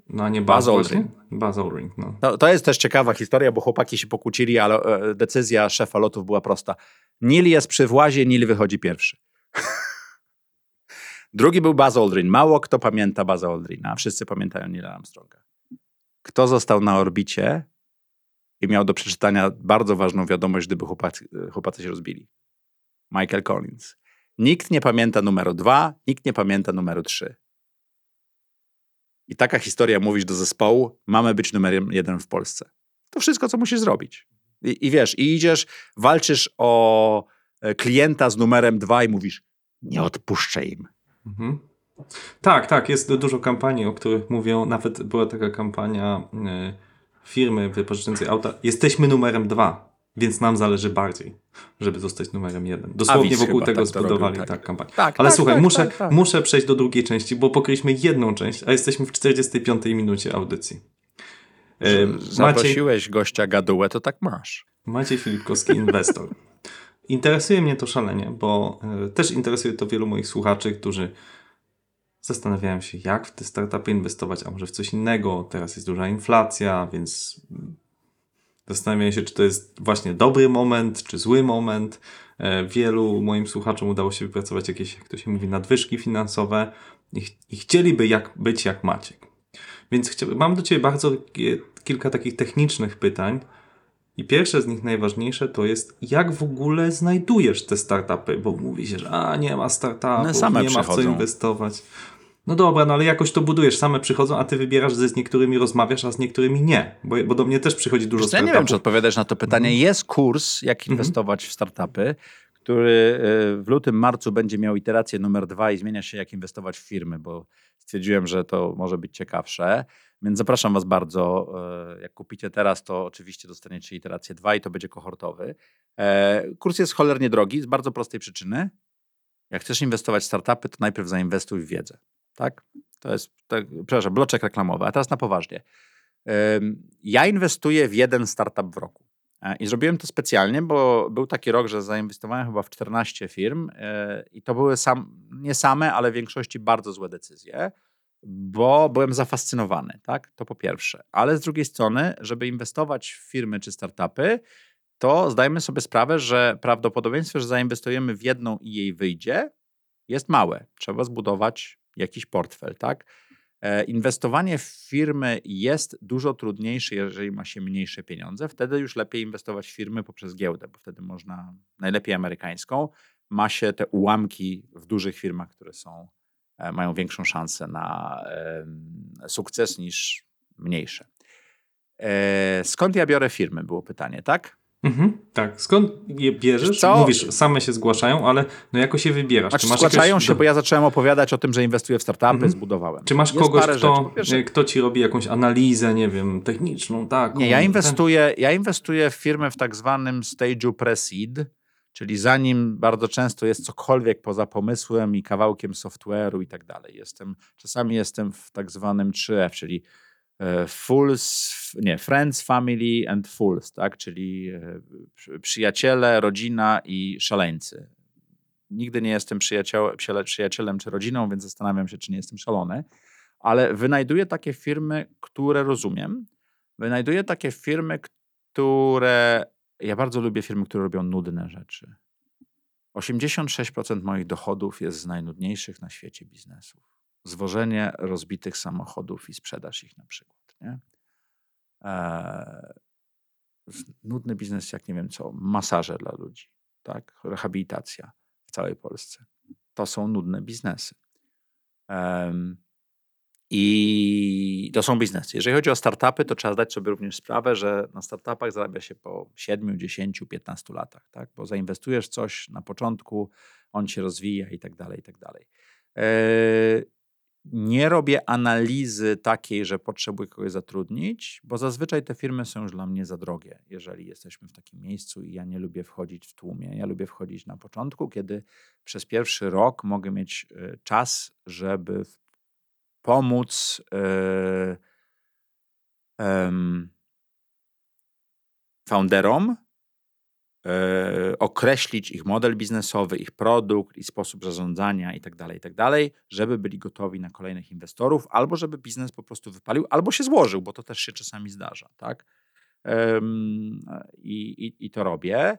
No a nie Buzz Buzz? Aldrin. Buzz Aldrin, no. To, to jest też ciekawa historia, bo chłopaki się pokłócili, ale e, decyzja szefa lotów była prosta. Neil jest przy włazie, Neil wychodzi pierwszy. Drugi był Buzz Aldrin. Mało kto pamięta Buzz Aldrina, wszyscy pamiętają Neila Armstronga. Kto został na orbicie i miał do przeczytania bardzo ważną wiadomość, gdyby chłopacy, chłopacy się rozbili? Michael Collins. Nikt nie pamięta numeru dwa, nikt nie pamięta numeru trzy. I taka historia mówisz do zespołu, mamy być numerem jeden w Polsce. To wszystko, co musisz zrobić. I, I wiesz, i idziesz, walczysz o e, klienta z numerem dwa i mówisz, nie odpuszczę im. Mhm. Tak, tak, jest du- dużo kampanii, o których mówią. Nawet była taka kampania y, firmy wypożyczającej auta. Jesteśmy numerem dwa, więc nam zależy bardziej, żeby zostać numerem jeden. Dosłownie Avis wokół tego tak zbudowali robił, tak. tak. kampanię. Tak, Ale tak, słuchaj, tak, muszę, tak, tak. muszę przejść do drugiej części, bo pokryliśmy jedną część, a jesteśmy w 45 minucie audycji. Maciej, Zaprosiłeś gościa gadułę, to tak masz. Maciej Filipkowski, inwestor. Interesuje mnie to szalenie, bo e, też interesuje to wielu moich słuchaczy, którzy zastanawiają się, jak w te startupy inwestować, a może w coś innego. Teraz jest duża inflacja, więc zastanawiają się, czy to jest właśnie dobry moment, czy zły moment. E, Wielu moim słuchaczom udało się wypracować jakieś, jak to się mówi, nadwyżki finansowe i, ch- i chcieliby jak, być jak Maciek. Więc mam do Ciebie bardzo kilka takich technicznych pytań, i pierwsze z nich, najważniejsze, to jest jak w ogóle znajdujesz te startupy, bo mówi się, że a nie ma startupów, nie ma w co przychodzą. inwestować. No dobra, no ale jakoś to budujesz, same przychodzą, a ty wybierasz, że z niektórymi rozmawiasz, a z niektórymi nie. Bo, bo do mnie też przychodzi dużo co, Ja nie wiem, startupów. czy odpowiadasz na to pytanie. Mhm. Jest kurs, jak inwestować w startupy, który y, w lutym, marcu będzie miał iterację numer dwa i zmienia się, jak inwestować w firmy, bo stwierdziłem, że to może być ciekawsze. Więc zapraszam Was bardzo. e, Jak kupicie teraz, to oczywiście dostaniecie iterację 2 i to będzie kohortowy. E, Kurs jest cholernie drogi z bardzo prostej przyczyny. Jak chcesz inwestować w startupy, to najpierw zainwestuj w wiedzę. Tak? To jest, tak, przepraszam, bloczek reklamowy. A teraz na poważnie. Ja inwestuję w jeden startup w roku. E, I zrobiłem to specjalnie, bo był taki rok, że zainwestowałem chyba w 14 firm e, i to były sam, nie same, ale w większości bardzo złe decyzje, bo byłem zafascynowany, tak? To po pierwsze. Ale z drugiej strony, żeby inwestować w firmy czy startupy, to zdajmy sobie sprawę, że prawdopodobieństwo, że zainwestujemy w jedną i jej wyjdzie, jest małe. Trzeba zbudować jakiś portfel, tak? E, Inwestowanie w firmy jest dużo trudniejsze, jeżeli ma się mniejsze pieniądze. Wtedy już lepiej inwestować w firmy poprzez giełdę, bo wtedy można, najlepiej amerykańską, ma się te ułamki w dużych firmach, które są, e, mają większą szansę na sukces niż mniejsze. E, Skąd ja biorę firmy, było pytanie, tak? Mhm, tak. Skąd je bierzesz? Co? Mówisz, same się zgłaszają, ale no jako się wybierasz? Znaczy, masz zgłaszają się, bo ja zacząłem opowiadać o tym, że inwestuję w startupy, Mhm. zbudowałem. Czy masz Jest kogoś, rzeczy. kto, pierwsze, e, kto ci robi jakąś analizę, nie wiem, techniczną, tak? Nie, ja inwestuję, ja inwestuję w firmę w tak zwanym stage'u pre-seed, czyli zanim bardzo często jest cokolwiek poza pomysłem i kawałkiem software'u i tak dalej. Jestem, czasami jestem w tak zwanym 3F, czyli fools, nie, friends, family and fools, tak? czyli e, przy- przyjaciele, rodzina i szaleńcy. Nigdy nie jestem przyjaciel, przyjaciel- przyjacielem czy rodziną, więc zastanawiam się, czy nie jestem szalony, ale wynajduję takie firmy, które rozumiem, Wynajduję takie firmy, które. Ja bardzo lubię firmy, które robią nudne rzeczy. 86% moich dochodów jest z najnudniejszych na świecie biznesów. Zwożenie rozbitych samochodów i sprzedaż ich na przykład. Nie? Z- nudny biznes, jak nie wiem co, masaże dla ludzi, tak? rehabilitacja w całej Polsce. To są nudne biznesy. I to są biznesy. Jeżeli chodzi o startupy, to trzeba zdać sobie również sprawę, że na startupach zarabia się po 7, 10, 15 latach, tak? bo zainwestujesz coś na początku, on się rozwija i tak dalej, i tak dalej. Nie robię analizy takiej, że potrzebuję kogoś zatrudnić, bo zazwyczaj te firmy są już dla mnie za drogie, jeżeli jesteśmy w takim miejscu i ja nie lubię wchodzić w tłumie. Ja lubię wchodzić na początku, kiedy przez pierwszy rok mogę mieć e, czas, żeby pomóc e, em, founderom określić ich model biznesowy, ich produkt i sposób zarządzania itd., tak itd., żeby byli gotowi na kolejnych inwestorów, albo żeby biznes po prostu wypalił, albo się złożył, bo to też się czasami zdarza, tak? I, i, I to robię.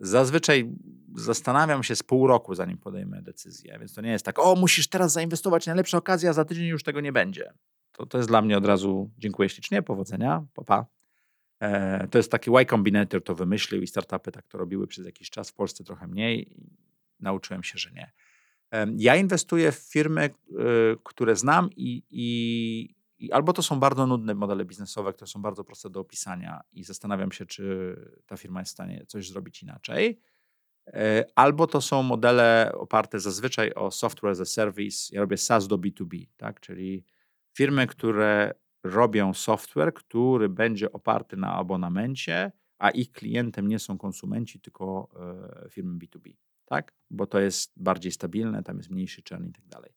Zazwyczaj zastanawiam się z pół roku, zanim podejmę decyzję, więc to nie jest tak, o, musisz teraz zainwestować, najlepsza okazja, za tydzień już tego nie będzie. To, to jest dla mnie od razu dziękuję ślicznie, powodzenia. E, to jest taki Y Combinator to wymyślił i startupy tak to robiły przez jakiś czas, w Polsce trochę mniej. Nauczyłem się, że nie. Ja inwestuję w firmy, y, które znam i, i, i albo to są bardzo nudne modele biznesowe, które są bardzo proste do opisania i zastanawiam się, czy ta firma jest w stanie coś zrobić inaczej. E, Albo to są modele oparte zazwyczaj o software as a service. Ja robię SaaS do B2B, tak? czyli firmy, które robią software, który będzie oparty na abonamencie, a ich klientem nie są konsumenci, tylko e, firmy B2B, tak? Bo to jest bardziej stabilne, tam jest mniejszy churn i tak dalej.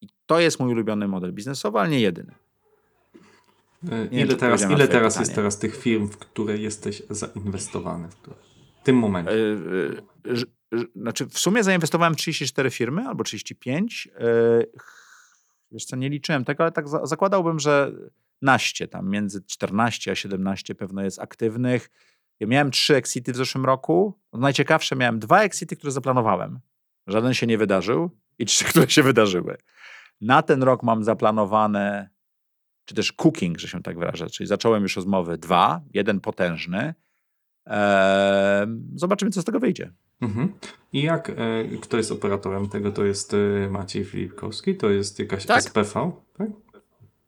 I to jest mój ulubiony model biznesowy, ale nie jedyny. E, wiem, Ile czy teraz, ile teraz pytanie. jest teraz tych firm, w które jesteś zainwestowany? W tym momencie. E, e, ż- Znaczy, w sumie zainwestowałem 34 firmy albo 35. E, ch- Wiesz co, nie liczyłem tego, ale tak za- zakładałbym, że naście, tam między 14 a 17 pewno jest aktywnych. Ja miałem trzy exity w zeszłym roku. Najciekawsze miałem dwa exity, które zaplanowałem. Żaden się nie wydarzył i trzy, które się wydarzyły. Na ten rok mam zaplanowane, czy też cooking, że się tak wyrażę, czyli zacząłem już rozmowy dwa, jeden potężny. Eee, zobaczymy, co z tego wyjdzie. Mhm. I jak, e, kto jest operatorem tego? To jest e, Maciej Filipkowski? To jest jakaś Tak. SPV? Tak?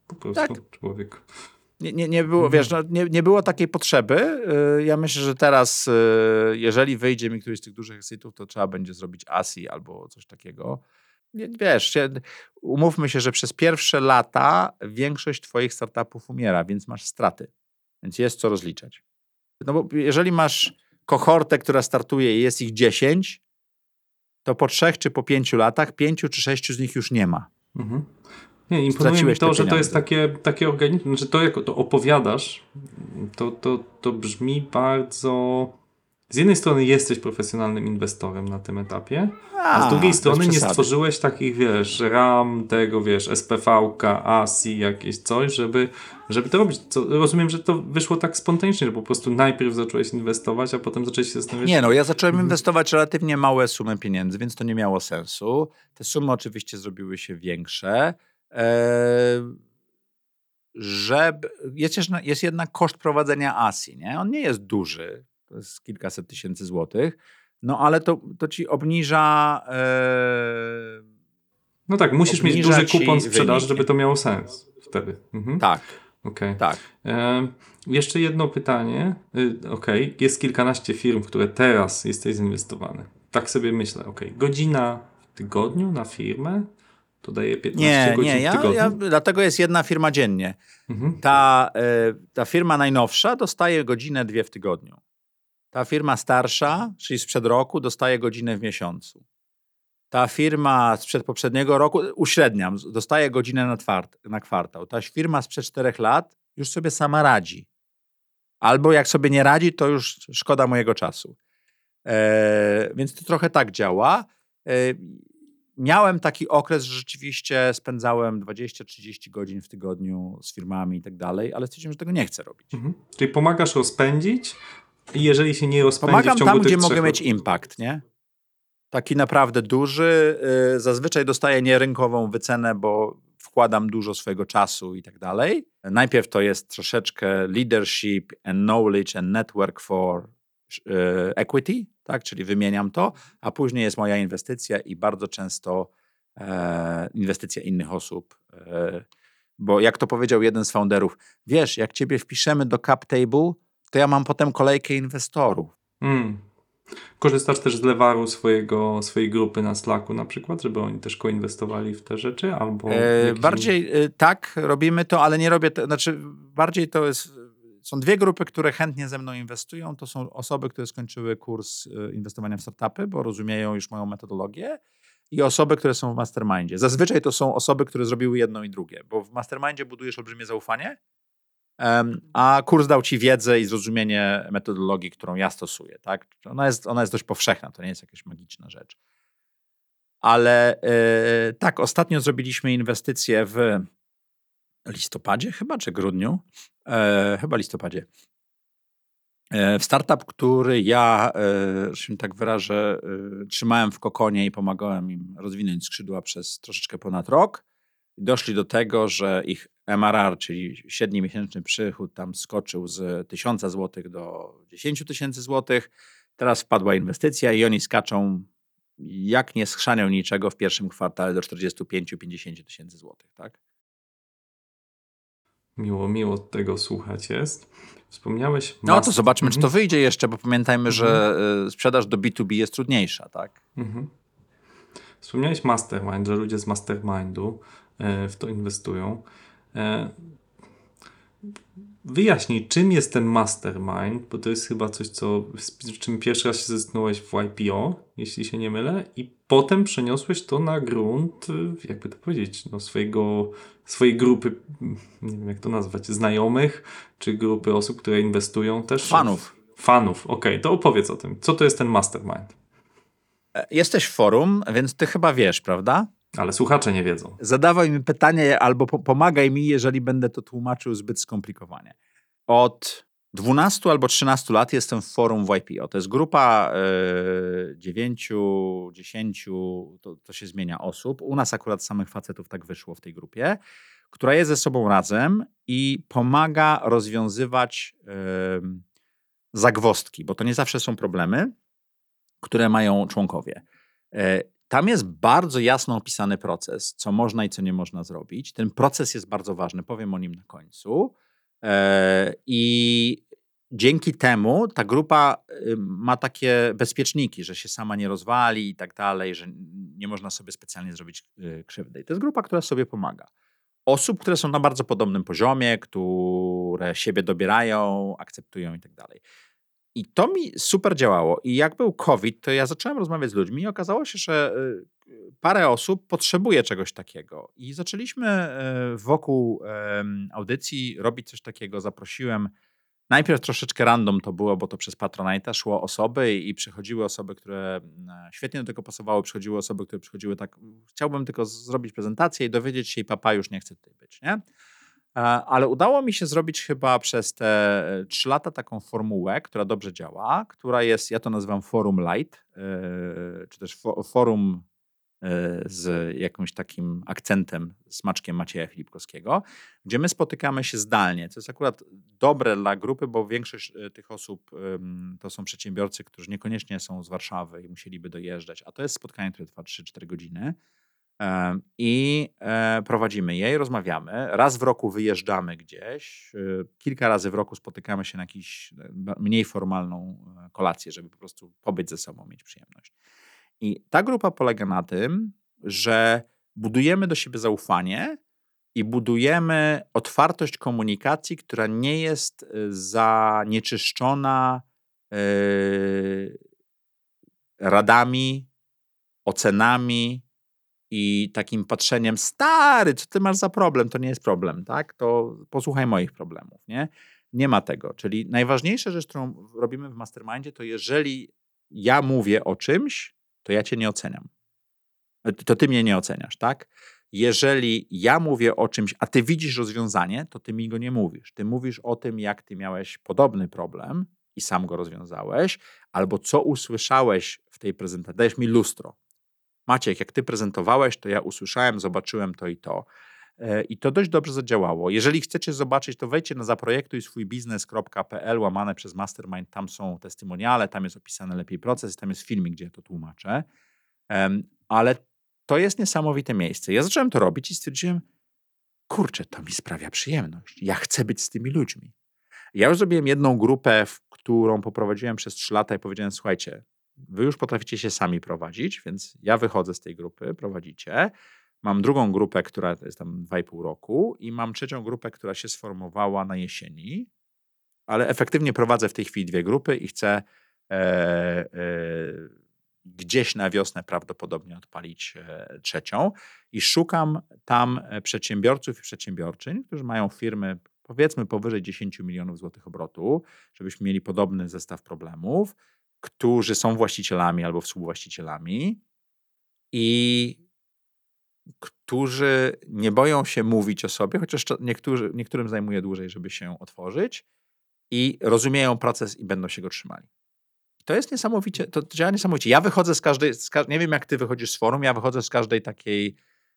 Po prostu Tak. człowiek. Nie, nie, nie było, wiesz, no, nie, nie było takiej potrzeby. Yy, Ja myślę, że teraz, yy, jeżeli wyjdzie mi któryś z tych dużych exitów, to trzeba będzie zrobić ASI albo coś takiego. Nie, wiesz, umówmy się, że przez pierwsze lata większość twoich startupów umiera, więc masz straty. Więc jest co rozliczać. No bo jeżeli masz kohortę, która startuje i jest ich 10, to po trzech czy po pięciu latach, pięciu czy sześciu z nich już nie ma. Mhm. Nie, imponuje mi to, że to jest pieniądze. takie, takie organiczne, że to jak to opowiadasz, to, to, to brzmi bardzo... Z jednej strony jesteś profesjonalnym inwestorem na tym etapie, a z drugiej strony nie stworzyłeś takich, wiesz, RAM, tego, wiesz, SPV-ka, ASI, jakieś coś, żeby, żeby to robić. Co, rozumiem, że to wyszło tak spontanicznie, że po prostu najpierw zacząłeś inwestować, a potem zacząłeś się zastanawiać... Nie, no ja zacząłem Mhm. inwestować relatywnie małe sumy pieniędzy, więc to nie miało sensu. Te sumy oczywiście zrobiły się większe. Eee, żeby, jest, jest jednak koszt prowadzenia ASI, nie? On nie jest duży, to jest kilkaset tysięcy złotych, no ale to, to ci obniża eee, No tak, musisz mieć duży kupon sprzedaży, żeby to miało sens wtedy. Mhm. tak, Okej. tak. E, jeszcze jedno pytanie. Y, Okej, jest kilkanaście firm, w które teraz jesteś zainwestowany. Tak sobie myślę, okej, godzina w tygodniu na firmę to daje 15 Nie, godzin nie, w tygodniu. ja, dlatego jest jedna firma dziennie. Mhm. Ta, e, ta firma najnowsza dostaje godzinę dwie w tygodniu. Ta firma starsza, czyli sprzed roku, dostaje godzinę w miesiącu. Ta firma sprzed poprzedniego roku, uśredniam, dostaje godzinę na, twart, na kwartał. Ta firma sprzed czterech lat już sobie sama radzi. Albo jak sobie nie radzi, to już szkoda mojego czasu. E, więc to trochę tak działa. E, miałem taki okres, że rzeczywiście spędzałem 20-30 godzin w tygodniu z firmami i tak dalej, ale stwierdziłem, że tego nie chcę robić. Mhm. Czyli pomagasz rozpędzić i jeżeli się nie rozpędzi Pomagam w ciągu tam, gdzie mogę mieć impact, nie? Taki naprawdę duży. y, Zazwyczaj dostaję nierynkową wycenę, bo wkładam dużo swojego czasu i tak dalej. Najpierw to jest troszeczkę leadership and knowledge and network for y, equity, tak? czyli wymieniam to, a później jest moja inwestycja i bardzo często e, inwestycja innych osób. E, bo jak to powiedział jeden z founderów, wiesz, jak ciebie wpiszemy do cap table, to ja mam potem kolejkę inwestorów. Mm. Korzystasz też z lewaru swojego, swojej grupy na Slacku na przykład, żeby oni też koinwestowali w te rzeczy? Albo E, bardziej e, tak, robimy to, ale nie robię to, znaczy bardziej to jest, są dwie grupy, które chętnie ze mną inwestują. To są osoby, które skończyły kurs e, inwestowania w startupy, bo rozumieją już moją metodologię i osoby, które są w mastermindzie. Zazwyczaj to są osoby, które zrobiły jedno i drugie, bo w mastermindzie budujesz olbrzymie zaufanie, a kurs dał ci wiedzę i zrozumienie metodologii, którą ja stosuję. Tak? Ona, jest, ona jest dość powszechna, to nie jest jakaś magiczna rzecz. Ale e, tak, ostatnio zrobiliśmy inwestycję w listopadzie chyba, czy grudniu? E, chyba listopadzie. E, w startup, który ja, e, się tak wyrażę, trzymałem w kokonie i pomagałem im rozwinąć skrzydła przez troszeczkę ponad rok. Doszli do tego, że ich MRR, czyli średni miesięczny przychód, tam skoczył z 1000 zł do 10 tysięcy złotych. Teraz wpadła inwestycja i oni skaczą jak nie schrzanią niczego w pierwszym kwartale do 45-50 tysięcy złotych, tak? Miło, miło tego słuchać jest. Wspomniałeś... No to zobaczmy, czy to Mhm. wyjdzie jeszcze, bo pamiętajmy, że y, sprzedaż do B2B jest trudniejsza, tak? Mhm. Wspomniałeś mastermind, że ludzie z mastermindu e, w to inwestują. E, Wyjaśnij, czym jest ten mastermind, bo to jest chyba coś, co, z czym pierwszy raz się zetknąłeś w YPO, jeśli się nie mylę, i potem przeniosłeś to na grunt, y, jakby to powiedzieć, no swojego, swojej grupy, nie wiem jak to nazwać, znajomych, czy grupy osób, które inwestują też. Fanów. Fanów, okej, to opowiedz o tym. Co to jest ten mastermind? E, Jesteś w forum, więc ty chyba wiesz, prawda? Ale słuchacze nie wiedzą. Zadawaj mi pytanie albo po pomagaj mi, jeżeli będę to tłumaczył zbyt skomplikowanie. Od 12 albo 13 lat jestem w forum w YPO. To jest grupa e, 9, 10, to, to się zmienia osób. U nas akurat samych facetów tak wyszło w tej grupie, która jest ze sobą razem i pomaga rozwiązywać e, zagwozdki, bo to nie zawsze są problemy, które mają członkowie. Tam jest bardzo jasno opisany proces, co można i co nie można zrobić. Ten proces jest bardzo ważny, powiem o nim na końcu. E, I dzięki temu ta grupa y, ma takie bezpieczniki, że się sama nie rozwali i tak dalej, że nie można sobie specjalnie zrobić y, krzywdy. I to jest grupa, która sobie pomaga. Osób, które są na bardzo podobnym poziomie, które siebie dobierają, akceptują i tak dalej. I to mi super działało. I jak był COVID, to ja zacząłem rozmawiać z ludźmi i okazało się, że y, parę osób potrzebuje czegoś takiego. I zaczęliśmy y, wokół audycji robić coś takiego. Zaprosiłem Najpierw troszeczkę random to było, bo to przez Patronite'a szło osoby i przychodziły osoby, które e, świetnie do tego pasowały, przychodziły osoby, które przychodziły tak, chciałbym tylko zrobić prezentację i dowiedzieć się i papa już nie chce tutaj być, nie? E, Ale udało mi się zrobić chyba przez te e, trzy lata taką formułę, która dobrze działa, która jest, ja to nazywam Forum Light, e, czy też fo- Forum z jakimś takim akcentem, smaczkiem Macieja Filipkowskiego, gdzie my spotykamy się zdalnie. To jest akurat dobre dla grupy, bo większość tych osób to są przedsiębiorcy, którzy niekoniecznie są z Warszawy i musieliby dojeżdżać, a to jest spotkanie, które trwa 3-4 godziny. I e, prowadzimy je i rozmawiamy. Raz w roku wyjeżdżamy gdzieś. e, Kilka razy w roku spotykamy się na jakąś e, mniej formalną e, kolację, żeby po prostu pobyć ze sobą, mieć przyjemność. I ta grupa polega na tym, że budujemy do siebie zaufanie i budujemy otwartość komunikacji, która nie jest zanieczyszczona radami, ocenami i takim patrzeniem, stary, co ty masz za problem? To nie jest problem, tak? To posłuchaj moich problemów, nie? Nie ma tego. Czyli najważniejsza rzecz, którą robimy w mastermindzie, to jeżeli ja mówię o czymś, to ja cię nie oceniam. E, To ty mnie nie oceniasz, tak? Jeżeli ja mówię o czymś, a ty widzisz rozwiązanie, to ty mi go nie mówisz. Ty mówisz o tym, jak ty miałeś podobny problem i sam go rozwiązałeś, albo co usłyszałeś w tej prezentacji. Dajesz mi lustro. Maciek, jak ty prezentowałeś, to ja usłyszałem, zobaczyłem to i to. E, I to dość dobrze zadziałało. Jeżeli chcecie zobaczyć, to wejdźcie na zaprojektuj swój biznes.pl łamane przez mastermind. Tam są testymoniale, tam jest opisany lepiej proces, tam jest filmik, gdzie ja to tłumaczę. Ale to jest niesamowite miejsce. Ja zacząłem to robić i stwierdziłem, kurczę, to mi sprawia przyjemność. Ja chcę być z tymi ludźmi. Ja już zrobiłem jedną grupę, w którą poprowadziłem przez trzy lata i powiedziałem, słuchajcie, wy już potraficie się sami prowadzić, więc ja wychodzę z tej grupy, prowadzicie. Mam drugą grupę, która jest tam 2,5 roku i mam trzecią grupę, która się sformowała na jesieni, ale efektywnie prowadzę w tej chwili dwie grupy i chcę e, e, gdzieś na wiosnę prawdopodobnie odpalić e, trzecią i szukam tam e, przedsiębiorców i przedsiębiorczyń, którzy mają firmy powiedzmy powyżej 10 milionów złotych obrotu, żebyśmy mieli podobny zestaw problemów, którzy są właścicielami albo współwłaścicielami i którzy nie boją się mówić o sobie, chociaż niektórzy, niektórym zajmuje dłużej, żeby się otworzyć i rozumieją proces i będą się go trzymali. To jest niesamowicie, to działa niesamowicie. Ja wychodzę z każdej, z nie wiem jak ty wychodzisz z forum, ja wychodzę z każdej takiej,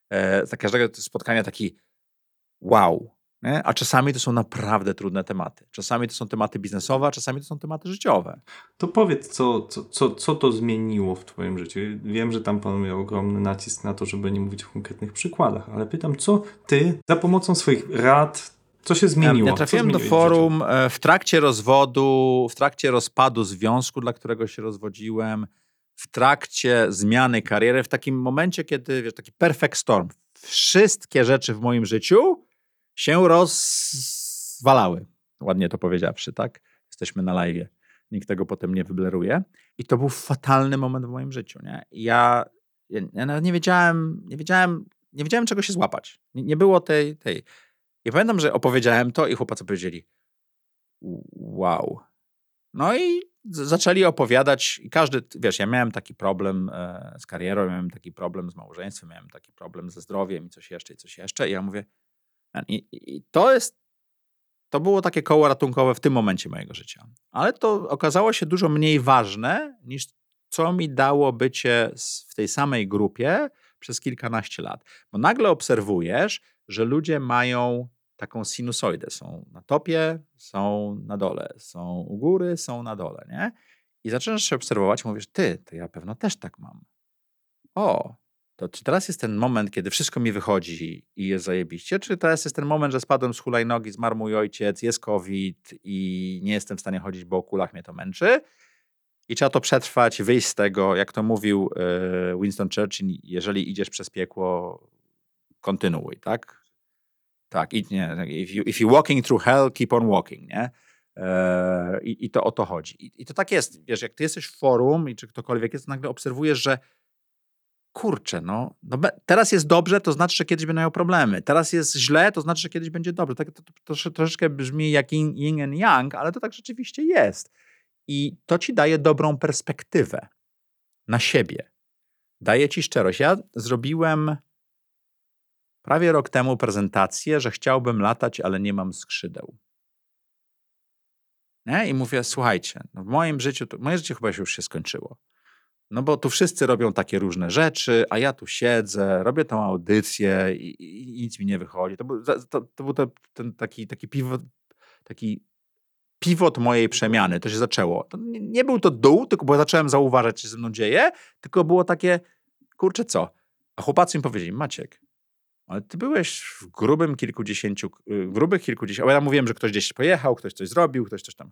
e, z każdego spotkania taki wow. Nie? A czasami to są naprawdę trudne tematy. Czasami to są tematy biznesowe, a czasami to są tematy życiowe. To powiedz, co, co, co, co to zmieniło w Twoim życiu? Wiem, że tam panuje ogromny nacisk na to, żeby nie mówić o konkretnych przykładach, ale pytam, co Ty za pomocą swoich rad, co się zmieniło? Ja Co trafiłem do w forum e, w trakcie rozwodu, w trakcie rozpadu związku, dla którego się rozwodziłem, w trakcie zmiany kariery, w takim momencie, kiedy, wiesz, taki perfect storm. Wszystkie rzeczy w moim życiu się rozwalały. Ładnie to powiedziawszy, tak? Jesteśmy na live. Nikt tego potem nie wybleruje. I to był fatalny moment w moim życiu, nie? Ja, ja, nawet nie wiedziałem, nie wiedziałem, nie wiedziałem czego się złapać. Nie, nie było tej, tej. I pamiętam, że opowiedziałem to i chłopacy powiedzieli wow. No i zaczęli opowiadać i każdy, wiesz, ja miałem taki problem e, z karierą, miałem taki problem z małżeństwem, miałem taki problem ze zdrowiem i coś jeszcze, i coś jeszcze. I ja mówię, i, i to jest, to było takie koło ratunkowe w tym momencie mojego życia. Ale to okazało się dużo mniej ważne niż co mi dało bycie w tej samej grupie przez kilkanaście lat. Bo nagle obserwujesz, że ludzie mają taką sinusoidę. Są na topie, są na dole, są u góry, są na dole, nie? I zaczynasz się obserwować, mówisz, ty, to ja pewno też tak mam. O, to czy teraz jest ten moment, kiedy wszystko mi wychodzi i jest zajebiście, czy teraz jest ten moment, że spadłem z hulajnogi, zmarł mój ojciec, jest COVID i nie jestem w stanie chodzić, bo o kulach mnie to męczy i trzeba to przetrwać, wyjść z tego, jak to mówił e, Winston Churchill, jeżeli idziesz przez piekło, kontynuuj, tak? Tak, i nie, if, you, if you're walking through hell, keep on walking, nie? E, I, I to o to chodzi. I, I to tak jest, wiesz, jak ty jesteś w forum i czy ktokolwiek jest, nagle obserwujesz, że kurczę, no, no teraz jest dobrze, to znaczy, że kiedyś będą miał problemy. Teraz jest źle, to znaczy, że kiedyś będzie dobrze. Tak, to, to, to troszeczkę brzmi jak yin, yin and yang, ale to tak rzeczywiście jest. I to ci daje dobrą perspektywę na siebie. Daje ci szczerość. Ja zrobiłem prawie rok temu prezentację, że chciałbym latać, ale nie mam skrzydeł. Nie? I mówię, słuchajcie, no w moim życiu, to, moje życie chyba już się skończyło. No bo tu wszyscy robią takie różne rzeczy, a ja tu siedzę, robię tą audycję i, i, i nic mi nie wychodzi. To był, to, to był to, ten taki, taki, piwot, taki pivot mojej przemiany. To się zaczęło. To nie, nie, był to dół, tylko bo zacząłem zauważać, co się ze mną dzieje, tylko było takie, kurczę co? A chłopacy mi powiedzieli, Maciek, ale ty byłeś w grubym kilkudziesięciu, y, grubych kilkudziesięciu, ja mówiłem, że ktoś gdzieś pojechał, ktoś coś zrobił, ktoś coś tam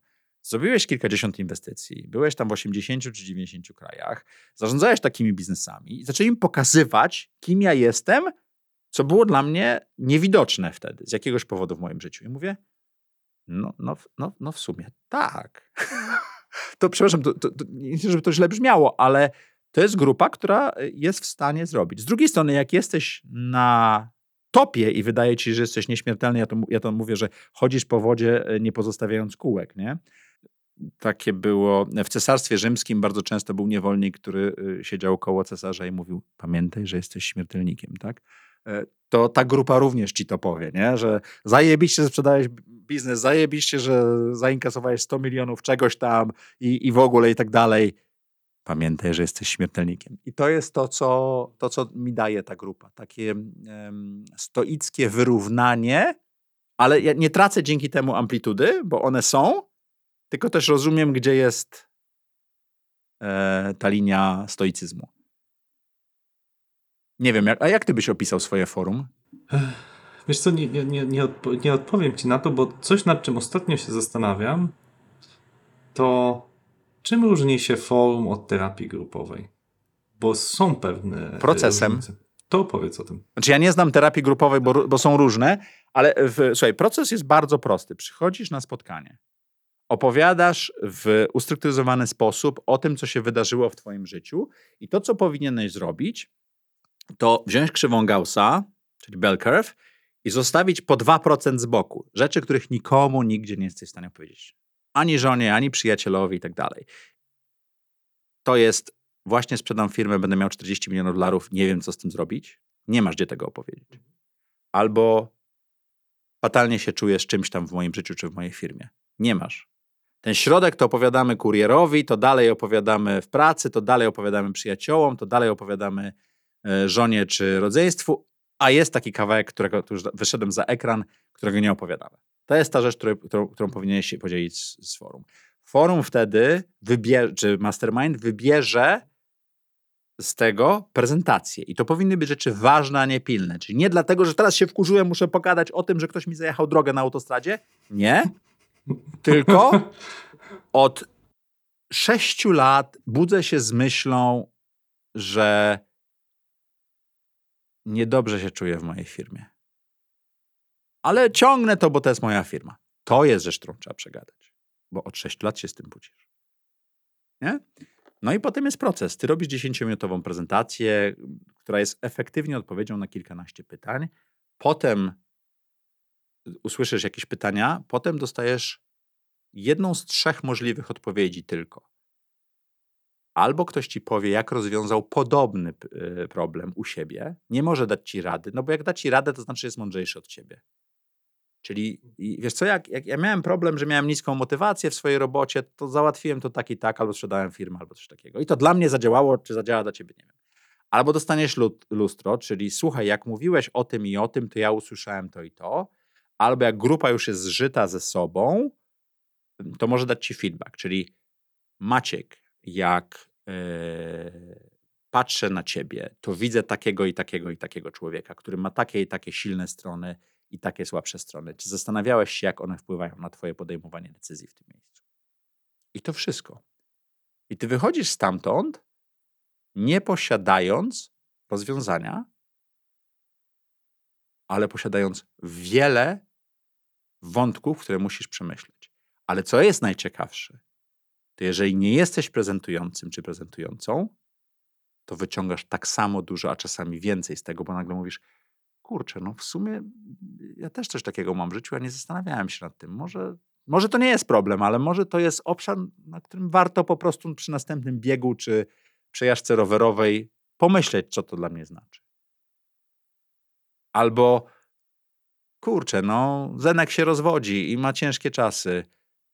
Zrobiłeś kilkadziesiąt inwestycji, byłeś tam w 80 czy 90 krajach, zarządzałeś takimi biznesami i zaczęli mi pokazywać, kim ja jestem, co było dla mnie niewidoczne wtedy, z jakiegoś powodu w moim życiu. I mówię, no, no, no, no w sumie tak. to przepraszam, to, to, to, nie żeby to źle brzmiało, ale to jest grupa, która jest w stanie zrobić. Z drugiej strony, jak jesteś na topie i wydaje ci że jesteś nieśmiertelny, ja to, ja to mówię, że chodzisz po wodzie, e, nie pozostawiając kółek, nie? Takie było. W cesarstwie rzymskim bardzo często był niewolnik, który y, siedział koło cesarza i mówił: Pamiętaj, że jesteś śmiertelnikiem, tak? E, to ta grupa również ci to powie, nie? że zajebiście, że sprzedałeś biznes, zajebiście, że zainkasowałeś 100 milionów czegoś tam i, i w ogóle i tak dalej. Pamiętaj, że jesteś śmiertelnikiem. I to jest to, co, to, co mi daje ta grupa. Takie um, stoickie wyrównanie, ale ja nie tracę dzięki temu amplitudy, bo one są, tylko też rozumiem, gdzie jest e, ta linia stoicyzmu. Nie wiem, jak, a jak ty byś opisał swoje forum? Wiesz co, nie, nie, nie, odpo nie odpowiem ci na to, bo coś nad czym ostatnio się zastanawiam, to czym różni się forum od terapii grupowej? Bo są pewne. E, Procesem. Różnice. To opowiedz o tym. Znaczy, ja nie znam terapii grupowej, bo, bo są różne, ale w, słuchaj, proces jest bardzo prosty. Przychodzisz na spotkanie opowiadasz w ustrukturyzowany sposób o tym, co się wydarzyło w Twoim życiu i to, co powinieneś zrobić, to wziąć krzywą Gaussa, czyli bell curve, i zostawić po 2% z boku. Rzeczy, których nikomu nigdzie nie jesteś w stanie powiedzieć. Ani żonie, ani przyjacielowi i tak dalej. To jest, właśnie sprzedam firmę, będę miał 40 milionów dolarów, nie wiem, co z tym zrobić. Nie masz gdzie tego opowiedzieć. Albo fatalnie się czujesz czymś tam w moim życiu czy w mojej firmie. Nie masz. Ten środek to opowiadamy kurierowi, to dalej opowiadamy w pracy, to dalej opowiadamy przyjaciołom, to dalej opowiadamy e, żonie czy rodzeństwu, a jest taki kawałek, którego tu już wyszedłem za ekran, którego nie opowiadamy. To jest ta rzecz, którą, którą, powinieneś się podzielić z, z forum. Forum wtedy wybierze, czy mastermind wybierze z tego prezentację. I to powinny być rzeczy ważne, a nie pilne. Czyli nie dlatego, że teraz się wkurzyłem, muszę pogadać o tym, że ktoś mi zajechał drogę na autostradzie. Nie. Tylko od sześciu lat budzę się z myślą, że niedobrze się czuję w mojej firmie. Ale ciągnę to, bo to jest moja firma. To jest rzecz, którą trzeba przegadać. Bo od sześciu lat się z tym budzisz. Nie? No i potem jest proces. Ty robisz 10-minutową prezentację, która jest efektywnie odpowiedzią na kilkanaście pytań. Potem usłyszysz jakieś pytania, potem dostajesz jedną z trzech możliwych odpowiedzi tylko. Albo ktoś ci powie, jak rozwiązał podobny e, problem u siebie, nie może dać ci rady, no bo jak da ci radę, to znaczy, jest mądrzejszy od ciebie. Czyli wiesz co, jak, jak ja miałem problem, że miałem niską motywację w swojej robocie, to załatwiłem to tak i tak, albo sprzedałem firmę, albo coś takiego. I to dla mnie zadziałało, czy zadziała dla ciebie, nie wiem. Albo dostaniesz lustro, czyli słuchaj, jak mówiłeś o tym i o tym, to ja usłyszałem to i to, albo jak grupa już jest zżyta ze sobą, to może dać ci feedback, czyli Maciek, jak yy, patrzę na ciebie, to widzę takiego i takiego i takiego człowieka, który ma takie i takie silne strony i takie słabsze strony. Czy zastanawiałeś się, jak one wpływają na twoje podejmowanie decyzji w tym miejscu? I to wszystko. I ty wychodzisz stamtąd, nie posiadając rozwiązania, ale posiadając wiele wątków, które musisz przemyśleć. Ale co jest najciekawsze, to jeżeli nie jesteś prezentującym czy prezentującą, to wyciągasz tak samo dużo, a czasami więcej z tego, bo nagle mówisz, kurczę, no w sumie ja też coś takiego mam w życiu, a nie zastanawiałem się nad tym. Może, może to nie jest problem, ale może to jest obszar, na którym warto po prostu przy następnym biegu czy przejażdżce rowerowej pomyśleć, co to dla mnie znaczy. Albo kurczę, no Zenek się rozwodzi i ma ciężkie czasy.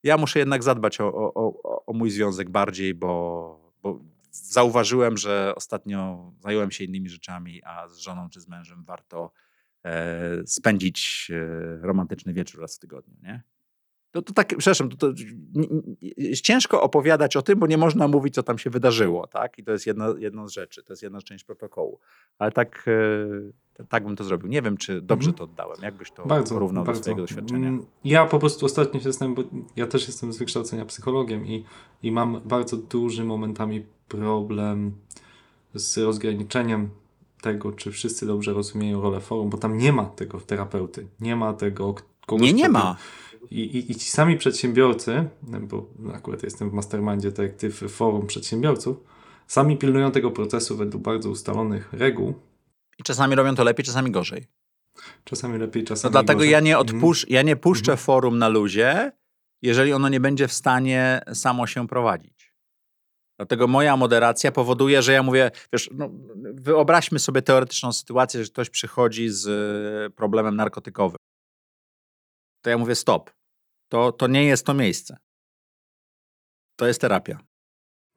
Ja muszę jednak zadbać o, o, o, o mój związek bardziej, bo, bo zauważyłem, że ostatnio zająłem się innymi rzeczami, a z żoną czy z mężem warto e, spędzić e, romantyczny wieczór raz w tygodniu, nie? To, to tak, przepraszam, to, to, ciężko opowiadać o tym, bo nie można mówić, co tam się wydarzyło, tak? I to jest jedna, jedna z rzeczy, to jest jedna część protokołu. Ale tak, e, tak bym to zrobił. Nie wiem, czy dobrze Mhm. to oddałem. Jak byś to Bardzo, porównał bardzo. do swojego doświadczenia? Mm, Ja po prostu ostatnio się zastanawiam, bo ja też jestem z wykształcenia psychologiem i, i mam bardzo duży momentami problem z rozgraniczeniem tego, czy wszyscy dobrze rozumieją rolę forum, bo tam nie ma tego terapeuty, nie ma tego kogoś, Nie, nie ma. I, i, I ci sami przedsiębiorcy, bo akurat jestem w mastermindzie, tak jak ty w forum przedsiębiorców, sami pilnują tego procesu według bardzo ustalonych reguł, I czasami robią to lepiej, czasami gorzej. czasami lepiej, No czasami dlatego gorzej. ja nie, Mhm. odpusz, ja nie puszczę Mhm. forum na luzie, jeżeli ono nie będzie w stanie samo się prowadzić. Dlatego moja moderacja powoduje, że ja mówię, wiesz, no, wyobraźmy sobie teoretyczną sytuację, że ktoś przychodzi z e, problemem narkotykowym. To ja mówię, stop. To, to nie jest to miejsce. To jest terapia.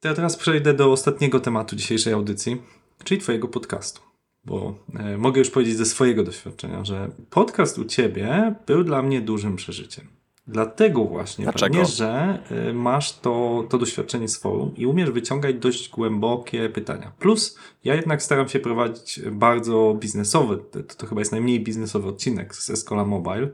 To ja teraz przejdę do ostatniego tematu dzisiejszej audycji, czyli Twojego podcastu. Bo e, mogę już powiedzieć ze swojego doświadczenia, że podcast u Ciebie był dla mnie dużym przeżyciem. Dlatego właśnie, Dlaczego? pewnie, że e, masz to, to doświadczenie z forum i umiesz wyciągać dość głębokie pytania. Plus, ja jednak staram się prowadzić bardzo biznesowy, to, to chyba jest najmniej biznesowy odcinek z Escola Mobile,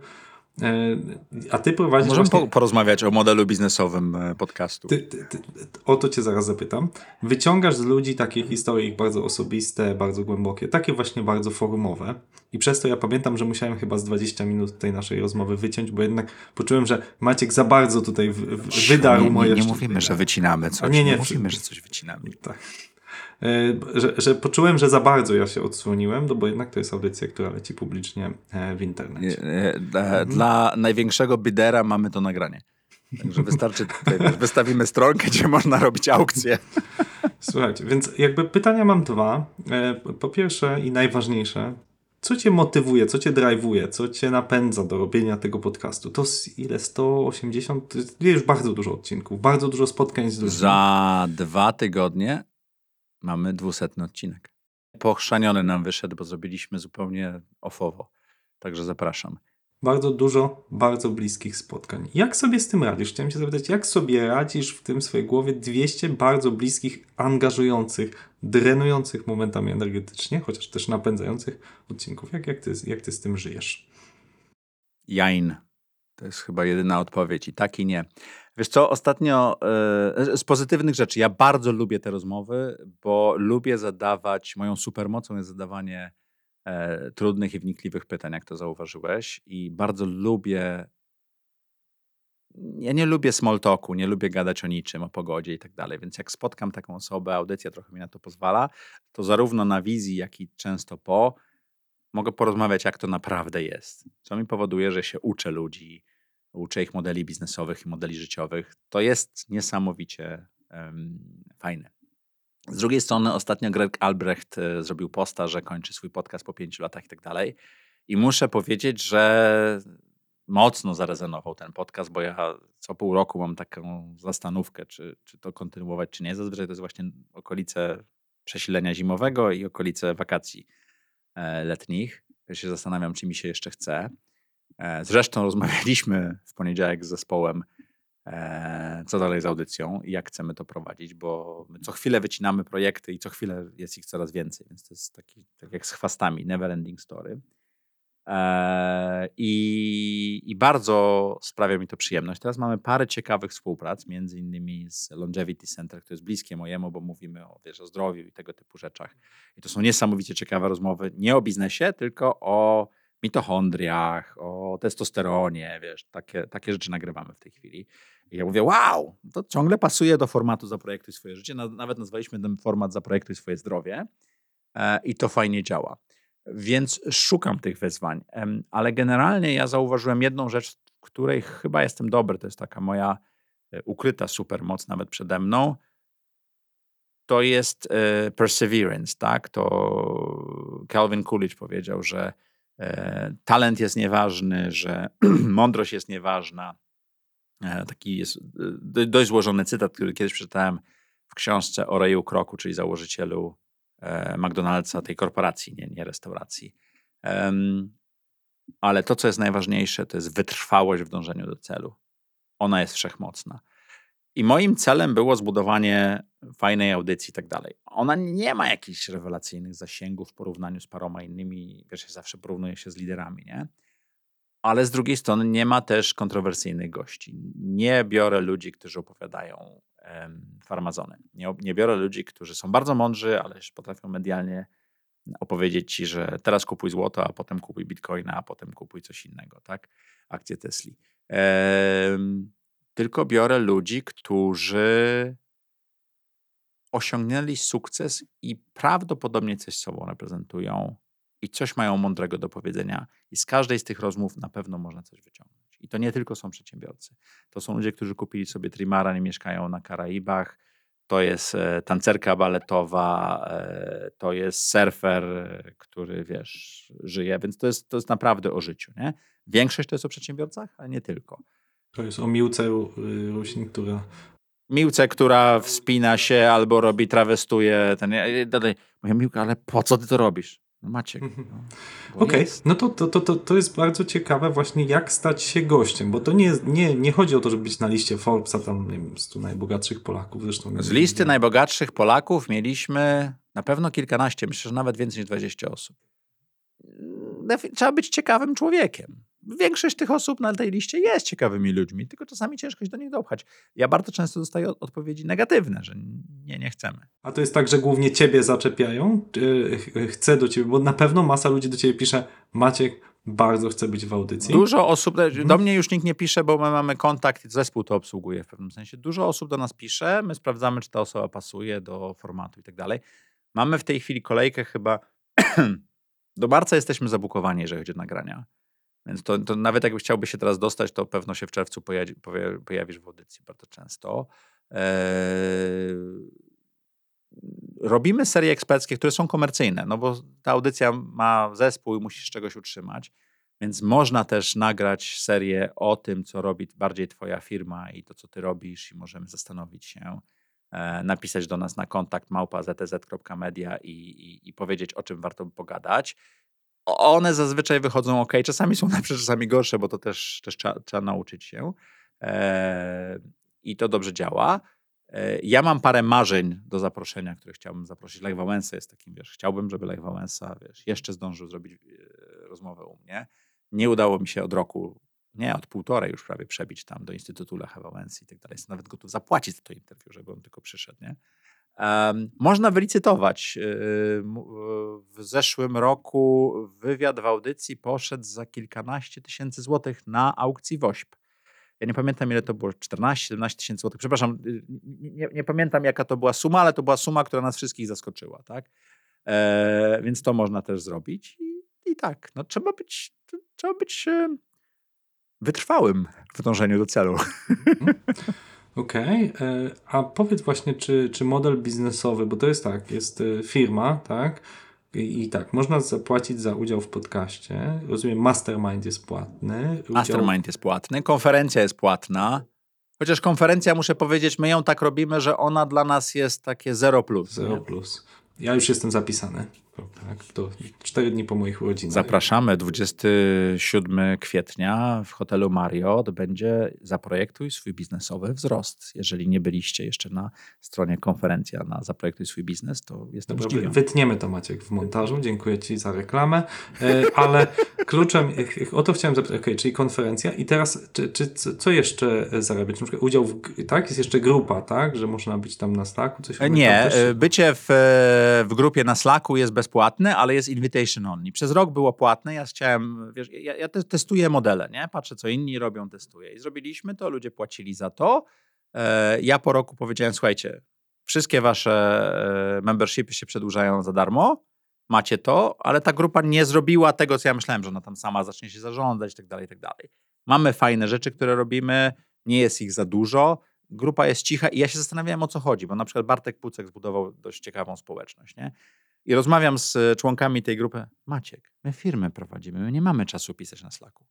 a Ty prowadzisz Możemy właśnie... po, porozmawiać o modelu biznesowym e, podcastu. Ty, ty, ty, o to cię zaraz zapytam. Wyciągasz z ludzi takie historie ich bardzo osobiste, bardzo głębokie, takie właśnie bardzo forumowe. I przez to ja pamiętam, że musiałem chyba z 20 minut tej naszej rozmowy wyciąć, bo jednak poczułem, że Maciek za bardzo tutaj w, w, wydarł nie, moje nie, nie mówimy, że wycinamy coś. nie, Nie, nie, mówimy, że coś wycinamy. Tak. E, Że, że poczułem, że za bardzo ja się odsłoniłem, no bo jednak to jest audycja, która leci publicznie e, w internecie. Dla, dla największego bydera mamy to nagranie. Także wystarczy, tutaj, wystawimy stronkę, gdzie można robić aukcję. Słuchajcie, więc jakby pytania mam dwa. E, Po pierwsze i najważniejsze, co cię motywuje, co cię drive'uje, co cię napędza do robienia tego podcastu? To ile? 180? To jest już bardzo dużo odcinków, bardzo dużo spotkań z ludźmi. Za dwa tygodnie mamy dwusetny odcinek. Pochrzaniony nam wyszedł, bo zrobiliśmy zupełnie ofowo. Także zapraszam. Bardzo dużo, bardzo bliskich spotkań. Jak sobie z tym radzisz? Chciałem się zapytać, jak sobie radzisz w tym swojej głowie 200 bardzo bliskich, angażujących, drenujących momentami energetycznie, chociaż też napędzających odcinków? Jak, jak, ty, jak ty z tym żyjesz? Jain. To jest chyba jedyna odpowiedź. I tak i nie. Wiesz co, ostatnio e, z pozytywnych rzeczy, ja bardzo lubię te rozmowy, bo lubię zadawać, moją supermocą jest zadawanie e, trudnych i wnikliwych pytań, jak to zauważyłeś. I bardzo lubię. Ja nie lubię small talku, nie lubię gadać o niczym, o pogodzie i tak dalej. Więc jak spotkam taką osobę, audycja trochę mi na to pozwala, to zarówno na wizji, jak i często po, mogę porozmawiać, jak to naprawdę jest. Co mi powoduje, że się uczę ludzi, uczę ich modeli biznesowych i modeli życiowych. To jest niesamowicie em, fajne. Z drugiej strony, ostatnio Greg Albrecht e, zrobił posta, że kończy swój podcast po pięciu latach i tak dalej. I muszę powiedzieć, że mocno zarezonował ten podcast, bo ja co pół roku mam taką zastanówkę, czy, czy to kontynuować, czy nie. Zazwyczaj to jest właśnie okolice przesilenia zimowego i okolice wakacji e, letnich. Ja się zastanawiam, czy mi się jeszcze chce. E, Zresztą rozmawialiśmy w poniedziałek z zespołem e, co dalej z audycją i jak chcemy to prowadzić, bo my co chwilę wycinamy projekty i co chwilę jest ich coraz więcej, więc to jest taki, tak jak z chwastami, never ending story. E, I, I bardzo sprawia mi to przyjemność. Teraz mamy parę ciekawych współprac, między innymi z Longevity Center, które jest bliskie mojemu, bo mówimy o, wiesz, o zdrowiu i tego typu rzeczach. I to są niesamowicie ciekawe rozmowy, nie o biznesie, tylko o mitochondriach, o testosteronie, wiesz, takie, takie rzeczy nagrywamy w tej chwili. I ja mówię, wow, to ciągle pasuje do formatu Zaprojektuj swoje życie. Nawet nazwaliśmy ten format Zaprojektuj swoje zdrowie e, i to fajnie działa. Więc szukam tych wyzwań. Ale generalnie ja zauważyłem jedną rzecz, w której chyba jestem dobry. To jest taka moja e, ukryta supermoc nawet przede mną. To jest e, perseverance, tak? To Calvin Coolidge powiedział, że talent jest nieważny, że mądrość jest nieważna. Taki jest dość złożony cytat, który kiedyś przeczytałem w książce o Rayu Kroku, czyli założycielu E, McDonald'sa, tej korporacji, nie, nie restauracji. ale to, co jest najważniejsze, to jest wytrwałość w dążeniu do celu. Ona jest wszechmocna. I moim celem było zbudowanie fajnej audycji i tak dalej. Ona nie ma jakichś rewelacyjnych zasięgów w porównaniu z paroma innymi. Wiesz, zawsze porównuję się z liderami, nie? Ale z drugiej strony nie ma też kontrowersyjnych gości. Nie biorę ludzi, którzy opowiadają farmazony. Nie, nie biorę ludzi, którzy są bardzo mądrzy, ale potrafią medialnie opowiedzieć ci, że teraz kupuj złoto, a potem kupuj bitcoina, a potem kupuj coś innego, tak? Akcje Tesli. Tylko biorę ludzi, którzy osiągnęli sukces i prawdopodobnie coś sobą reprezentują i coś mają mądrego do powiedzenia. I z każdej z tych rozmów na pewno można coś wyciągnąć. I to nie tylko są przedsiębiorcy. To są ludzie, którzy kupili sobie Trimara, nie mieszkają na Karaibach. To jest e, tancerka baletowa, e, to jest surfer, który wiesz, żyje, więc to jest, to jest naprawdę o życiu. Nie? Większość to jest o przedsiębiorcach, ale nie tylko. To jest o Miłce Rusin, która Miłce, która wspina się albo robi, trawestuje. Ten, mówię, Miłka, ale po co ty to robisz? No Maciek. Mhm. No, Okej, okay. no to, to, to, to jest bardzo ciekawe właśnie jak stać się gościem, bo to nie, nie, nie chodzi o to, żeby być na liście Forbesa, tam nie wiem, 100 najbogatszych Polaków. Zresztą Z listy najbogatszych Polaków mieliśmy na pewno kilkanaście, myślę, że nawet więcej niż 20 osób. Trzeba być ciekawym człowiekiem większość tych osób na tej liście jest ciekawymi ludźmi, tylko czasami ciężko się do nich dopchać. Ja bardzo często dostaję odpowiedzi negatywne, że nie, nie chcemy. A to jest tak, że głównie ciebie zaczepiają? Chcę do ciebie, bo na pewno masa ludzi do ciebie pisze, Maciek, bardzo chcę być w audycji. Dużo osób, mhm. do mnie już nikt nie pisze, bo my mamy kontakt, zespół to obsługuje w pewnym sensie. Dużo osób do nas pisze, my sprawdzamy, czy ta osoba pasuje do formatu i tak dalej. Mamy w tej chwili kolejkę chyba, do marca jesteśmy zabukowani, jeżeli chodzi o nagrania. Więc to, to nawet jakby chciałby się teraz dostać, to pewno się w czerwcu pojawi, pojawisz w audycji bardzo często. Eee, robimy serie eksperckie, które są komercyjne, no bo ta audycja ma zespół i musisz czegoś utrzymać. Więc można też nagrać serię o tym, co robi bardziej Twoja firma i to, co Ty robisz, i możemy zastanowić się, e, napisać do nas na kontakt małpa ztz.media i, i, i powiedzieć, o czym warto by pogadać one zazwyczaj wychodzą ok. Czasami są lepsze, czasami gorsze, bo to też, też trzeba, trzeba nauczyć się. E, I to dobrze działa. E, ja mam parę marzeń do zaproszenia, które chciałbym zaprosić. Lech Wałęsa jest takim, wiesz, chciałbym, żeby Lech Wałęsa, wiesz, jeszcze zdążył zrobić e, rozmowę u mnie. Nie udało mi się od roku, nie, od półtorej już prawie przebić tam do Instytutu Lecha Wałęsy i tak dalej. Jestem nawet gotów zapłacić za to interwiu, żeby on tylko przyszedł, nie? Można wylicytować. Y, w zeszłym roku wywiad w audycji poszedł za kilkanaście tysięcy złotych na aukcji WOŚP. Ja nie pamiętam, ile to było, 14-17 tysięcy złotych. Przepraszam, y, nie, nie, pamiętam, jaka to była suma, ale to była suma, która nas wszystkich zaskoczyła. Tak? E, więc to można też zrobić. I, i tak, no, trzeba być, trzeba być wytrwałym w dążeniu do celu. Mhm. Okej, okay. E, a powiedz właśnie, czy, czy model biznesowy, bo to jest tak, jest e, firma, tak? I, I, tak, można zapłacić za udział w podcaście. Rozumiem, mastermind jest płatny. Udział... Mastermind jest płatny, konferencja jest płatna. Chociaż konferencja, muszę powiedzieć, my ją tak robimy, że ona dla nas jest takie 0 plus. 0 plus. Ja już jestem zapisany. Tak, to cztery dni po moich urodzinach. Zapraszamy 27 kwietnia w hotelu Marriott będzie Zaprojektuj swój biznesowy wzrost. Jeżeli nie byliście jeszcze na stronie konferencja na Zaprojektuj swój biznes, to jestem Dobra, zdziwiony. wytniemy to Maciek w montażu. Dziękuję Ci za reklamę. E, Ale kluczem, e, o to chciałem zapytać, okay, czyli konferencja i teraz, czy, czy, co jeszcze zarabiać? Na przykład udział w, tak? Jest jeszcze grupa, tak? Że można być tam na Slacku? Coś E, Nie, e, bycie w, e, w grupie na Slacku jest bezpłatne, ale jest invitation only. Przez rok było płatne, ja chciałem, wiesz, ja, ja te- testuję modele, nie? Patrzę, co inni robią, testuję. I zrobiliśmy to, ludzie płacili za to. E, Ja po roku powiedziałem, słuchajcie, wszystkie wasze e, membershipy się przedłużają za darmo, macie to, ale ta grupa nie zrobiła tego, co ja myślałem, że ona tam sama zacznie się zarządzać i tak dalej, i tak dalej. Mamy fajne rzeczy, które robimy, nie jest ich za dużo, grupa jest cicha i ja się zastanawiałem o co chodzi, bo na przykład Bartek Pucek zbudował dość ciekawą społeczność, nie? I rozmawiam z e, członkami tej grupy. Maciek, my firmę prowadzimy, my nie mamy czasu pisać na Slacku.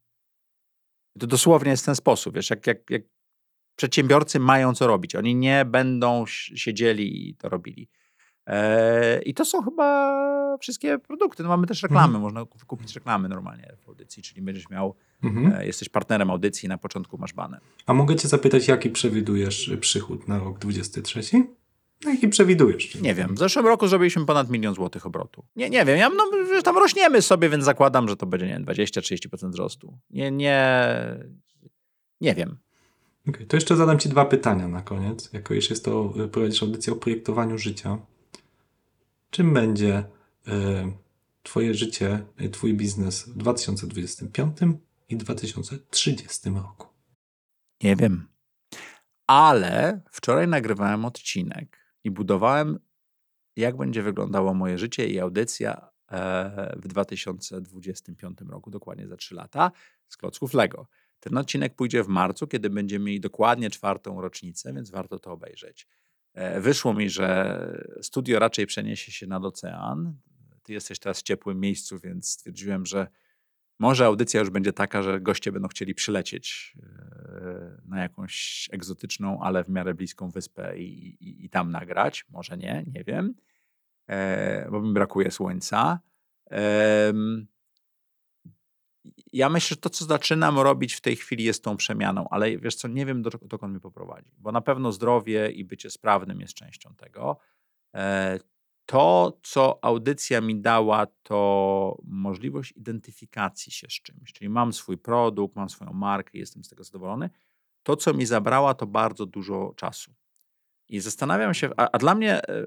I to dosłownie jest ten sposób, wiesz, jak, jak, jak przedsiębiorcy mają co robić. Oni nie będą si- siedzieli i to robili. E, I to są chyba wszystkie produkty. No mamy też reklamy, Mhm. można kup- kupić reklamy normalnie w audycji, czyli będziesz miał, Mhm. e, jesteś partnerem audycji, na początku masz baner. A mogę Cię zapytać, jaki przewidujesz przychód na rok 23? No, jaki przewidujesz? Nie wiem. W zeszłym roku zrobiliśmy ponad milion złotych obrotu. Nie, nie wiem. Ja, no, tam rośniemy sobie, więc zakładam, że to będzie nie wiem, 20-30% wzrostu. Nie, nie, nie wiem. Okej, to jeszcze zadam Ci dwa pytania na koniec. Jako już jest to, y, prowadzisz audycję o projektowaniu życia. Czym będzie y, Twoje życie, y, Twój biznes w 2025 i 2030 roku? Nie wiem. Ale wczoraj nagrywałem odcinek i budowałem, jak będzie wyglądało moje życie i audycja e, w 2025 roku, dokładnie za 3 lata, z klocków Lego. Ten odcinek pójdzie w marcu, kiedy będziemy mieli dokładnie czwartą rocznicę, więc warto to obejrzeć. E, Wyszło mi, że studio raczej przeniesie się nad ocean. Ty jesteś teraz w ciepłym miejscu, więc stwierdziłem, że może audycja już będzie taka, że goście będą chcieli przylecieć e, na jakąś egzotyczną, ale w miarę bliską wyspę i, i, i tam nagrać. Może nie, nie wiem, e, bo mi brakuje słońca. Ja myślę, że to, co zaczynam robić w tej chwili, jest tą przemianą, ale wiesz co, nie wiem, do- dokąd mi poprowadzi, bo na pewno zdrowie i bycie sprawnym jest częścią tego. E, To, co audycja mi dała, to możliwość identyfikacji się z czymś. Czyli mam swój produkt, mam swoją markę, jestem z tego zadowolony. To, co mi zabrała, to bardzo dużo czasu. I zastanawiam się, a, a dla mnie e,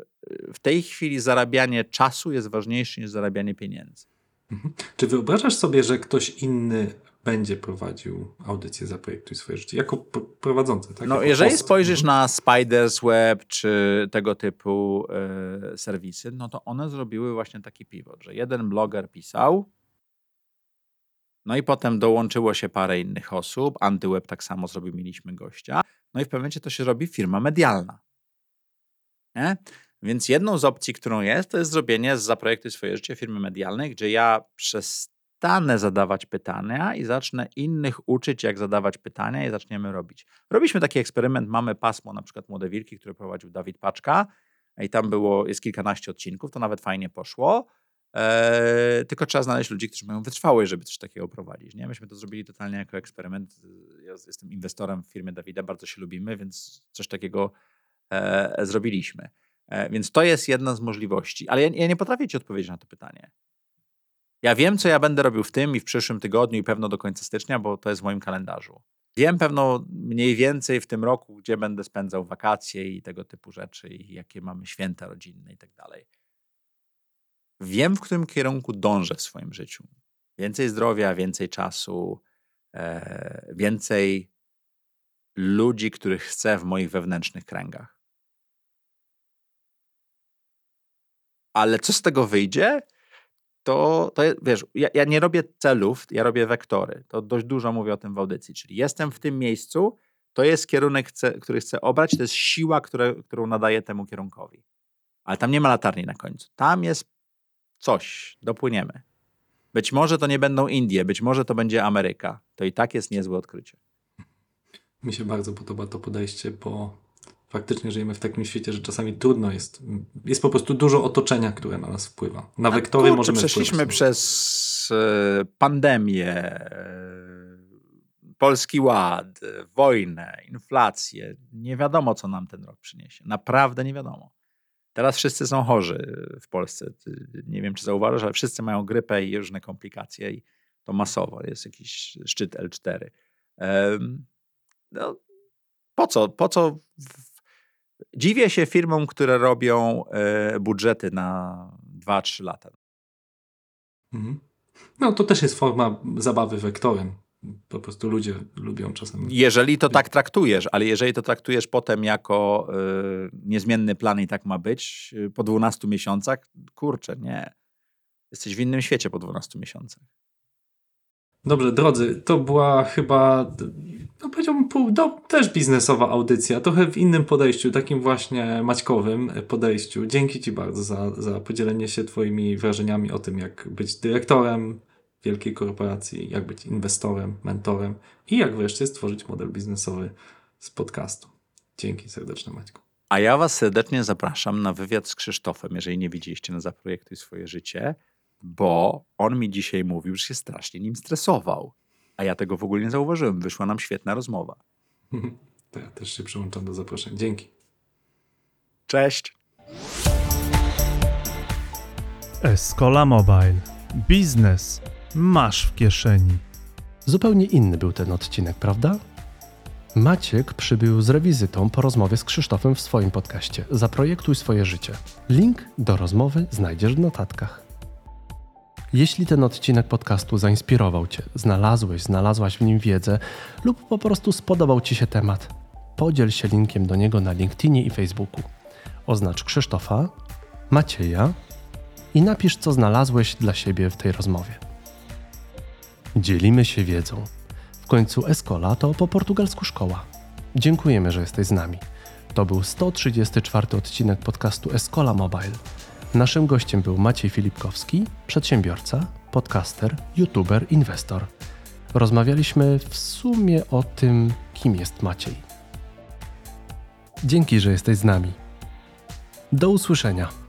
w tej chwili zarabianie czasu jest ważniejsze niż zarabianie pieniędzy. Czy wyobrażasz sobie, że ktoś inny będzie prowadził audycję Zaprojektuj swoje życie? Jako prowadzący, tak? No, Jako jeżeli host. spojrzysz Mhm. na Spiders Web czy tego typu e, serwisy, no to one zrobiły właśnie taki pivot, że jeden bloger pisał, no i potem dołączyło się parę innych osób, Antyweb tak samo zrobił, mieliśmy gościa, no i w pewnym momencie to się robi firma medialna. Nie? Więc jedną z opcji, którą jest, to jest zrobienie z Zaprojektuj swoje życie firmy medialnej, gdzie ja przestanę zadawać pytania i zacznę innych uczyć, jak zadawać pytania i zaczniemy robić. Robiliśmy taki eksperyment, mamy pasmo, na przykład Młode Wilki, które prowadził Dawid Paczka i tam było, jest kilkanaście odcinków, to nawet fajnie poszło. Eee, tylko trzeba znaleźć ludzi, którzy mają wytrwałość, żeby coś takiego prowadzić. Nie? Myśmy to zrobili totalnie jako eksperyment. Ja jestem inwestorem w firmie Dawida, bardzo się lubimy, więc coś takiego e, zrobiliśmy. E, więc to jest jedna z możliwości. Ale ja, ja nie potrafię ci odpowiedzieć na to pytanie. Ja wiem, co ja będę robił w tym i w przyszłym tygodniu i pewno do końca stycznia, bo to jest w moim kalendarzu. Wiem pewno mniej więcej w tym roku, gdzie będę spędzał wakacje i tego typu rzeczy, i jakie mamy święta rodzinne i tak dalej. Wiem, w którym kierunku dążę w swoim życiu. Więcej zdrowia, więcej czasu, e, więcej ludzi, których chcę w moich wewnętrznych kręgach. Ale co z tego wyjdzie? To, to jest, wiesz, ja, ja nie robię celów, ja robię wektory. To dość dużo mówię o tym w audycji. Czyli jestem w tym miejscu, to jest kierunek, który chcę obrać, to jest siła, które, którą nadaję temu kierunkowi. Ale tam nie ma latarni na końcu. Tam jest coś, dopłyniemy. Być może to nie będą Indie, być może to będzie Ameryka. To i tak jest niezłe odkrycie. Mi się bardzo podoba to podejście, bo faktycznie żyjemy w takim świecie, że czasami trudno jest. Jest po prostu dużo otoczenia, które na nas wpływa. Na wektory Kurczę, możemy przeszliśmy wpływać. przez e, pandemię, e, Polski Ład, wojnę, inflację. Nie wiadomo, co nam ten rok przyniesie. Naprawdę nie wiadomo. Teraz wszyscy są chorzy w Polsce. Nie wiem, czy zauważysz, ale wszyscy mają grypę i różne komplikacje i to masowo. Jest jakiś szczyt L4. Em, No, po co? Po co? Dziwię się firmom, które robią e, budżety na 2-3 lata. Mhm. No to też jest forma zabawy wektorem. Po prostu ludzie lubią czasami. Jeżeli to tak traktujesz, ale jeżeli to traktujesz potem jako y, niezmienny plan i tak ma być y, po 12 miesiącach, kurczę, nie. Jesteś w innym świecie po 12 miesiącach. Dobrze, drodzy, to była chyba, no powiedziałbym, pół, do, też biznesowa audycja, trochę w innym podejściu, takim właśnie maćkowym podejściu. Dzięki Ci bardzo za, za podzielenie się Twoimi wrażeniami o tym, jak być dyrektorem wielkiej korporacji, jak być inwestorem, mentorem i jak wreszcie stworzyć model biznesowy z podcastu. Dzięki serdeczne, Maćku. A ja was serdecznie zapraszam na wywiad z Krzysztofem, jeżeli nie widzieliście na Zaprojektuj swoje życie, bo on mi dzisiaj mówił, że się strasznie nim stresował. A ja tego w ogóle nie zauważyłem. Wyszła nam świetna rozmowa. To ja też się przyłączam do zaproszeń. Dzięki. Cześć! Escola Mobile. Biznes masz w kieszeni. Zupełnie inny był ten odcinek, prawda? Maciek przybył z rewizytą po rozmowie z Krzysztofem w swoim podcaście Zaprojektuj swoje życie. Link do rozmowy znajdziesz w notatkach. Jeśli ten odcinek podcastu zainspirował Cię, znalazłeś, znalazłaś w nim wiedzę lub po prostu spodobał Ci się temat, podziel się linkiem do niego na LinkedInie i Facebooku. Oznacz Krzysztofa, Macieja i napisz, co znalazłeś dla siebie w tej rozmowie. Dzielimy się wiedzą. W końcu Escola to po portugalsku szkoła. Dziękujemy, że jesteś z nami. To był 134 odcinek podcastu Escola Mobile. Naszym gościem był Maciej Filipkowski, przedsiębiorca, podcaster, youtuber, inwestor. Rozmawialiśmy w sumie o tym, kim jest Maciej. Dzięki, że jesteś z nami. Do usłyszenia.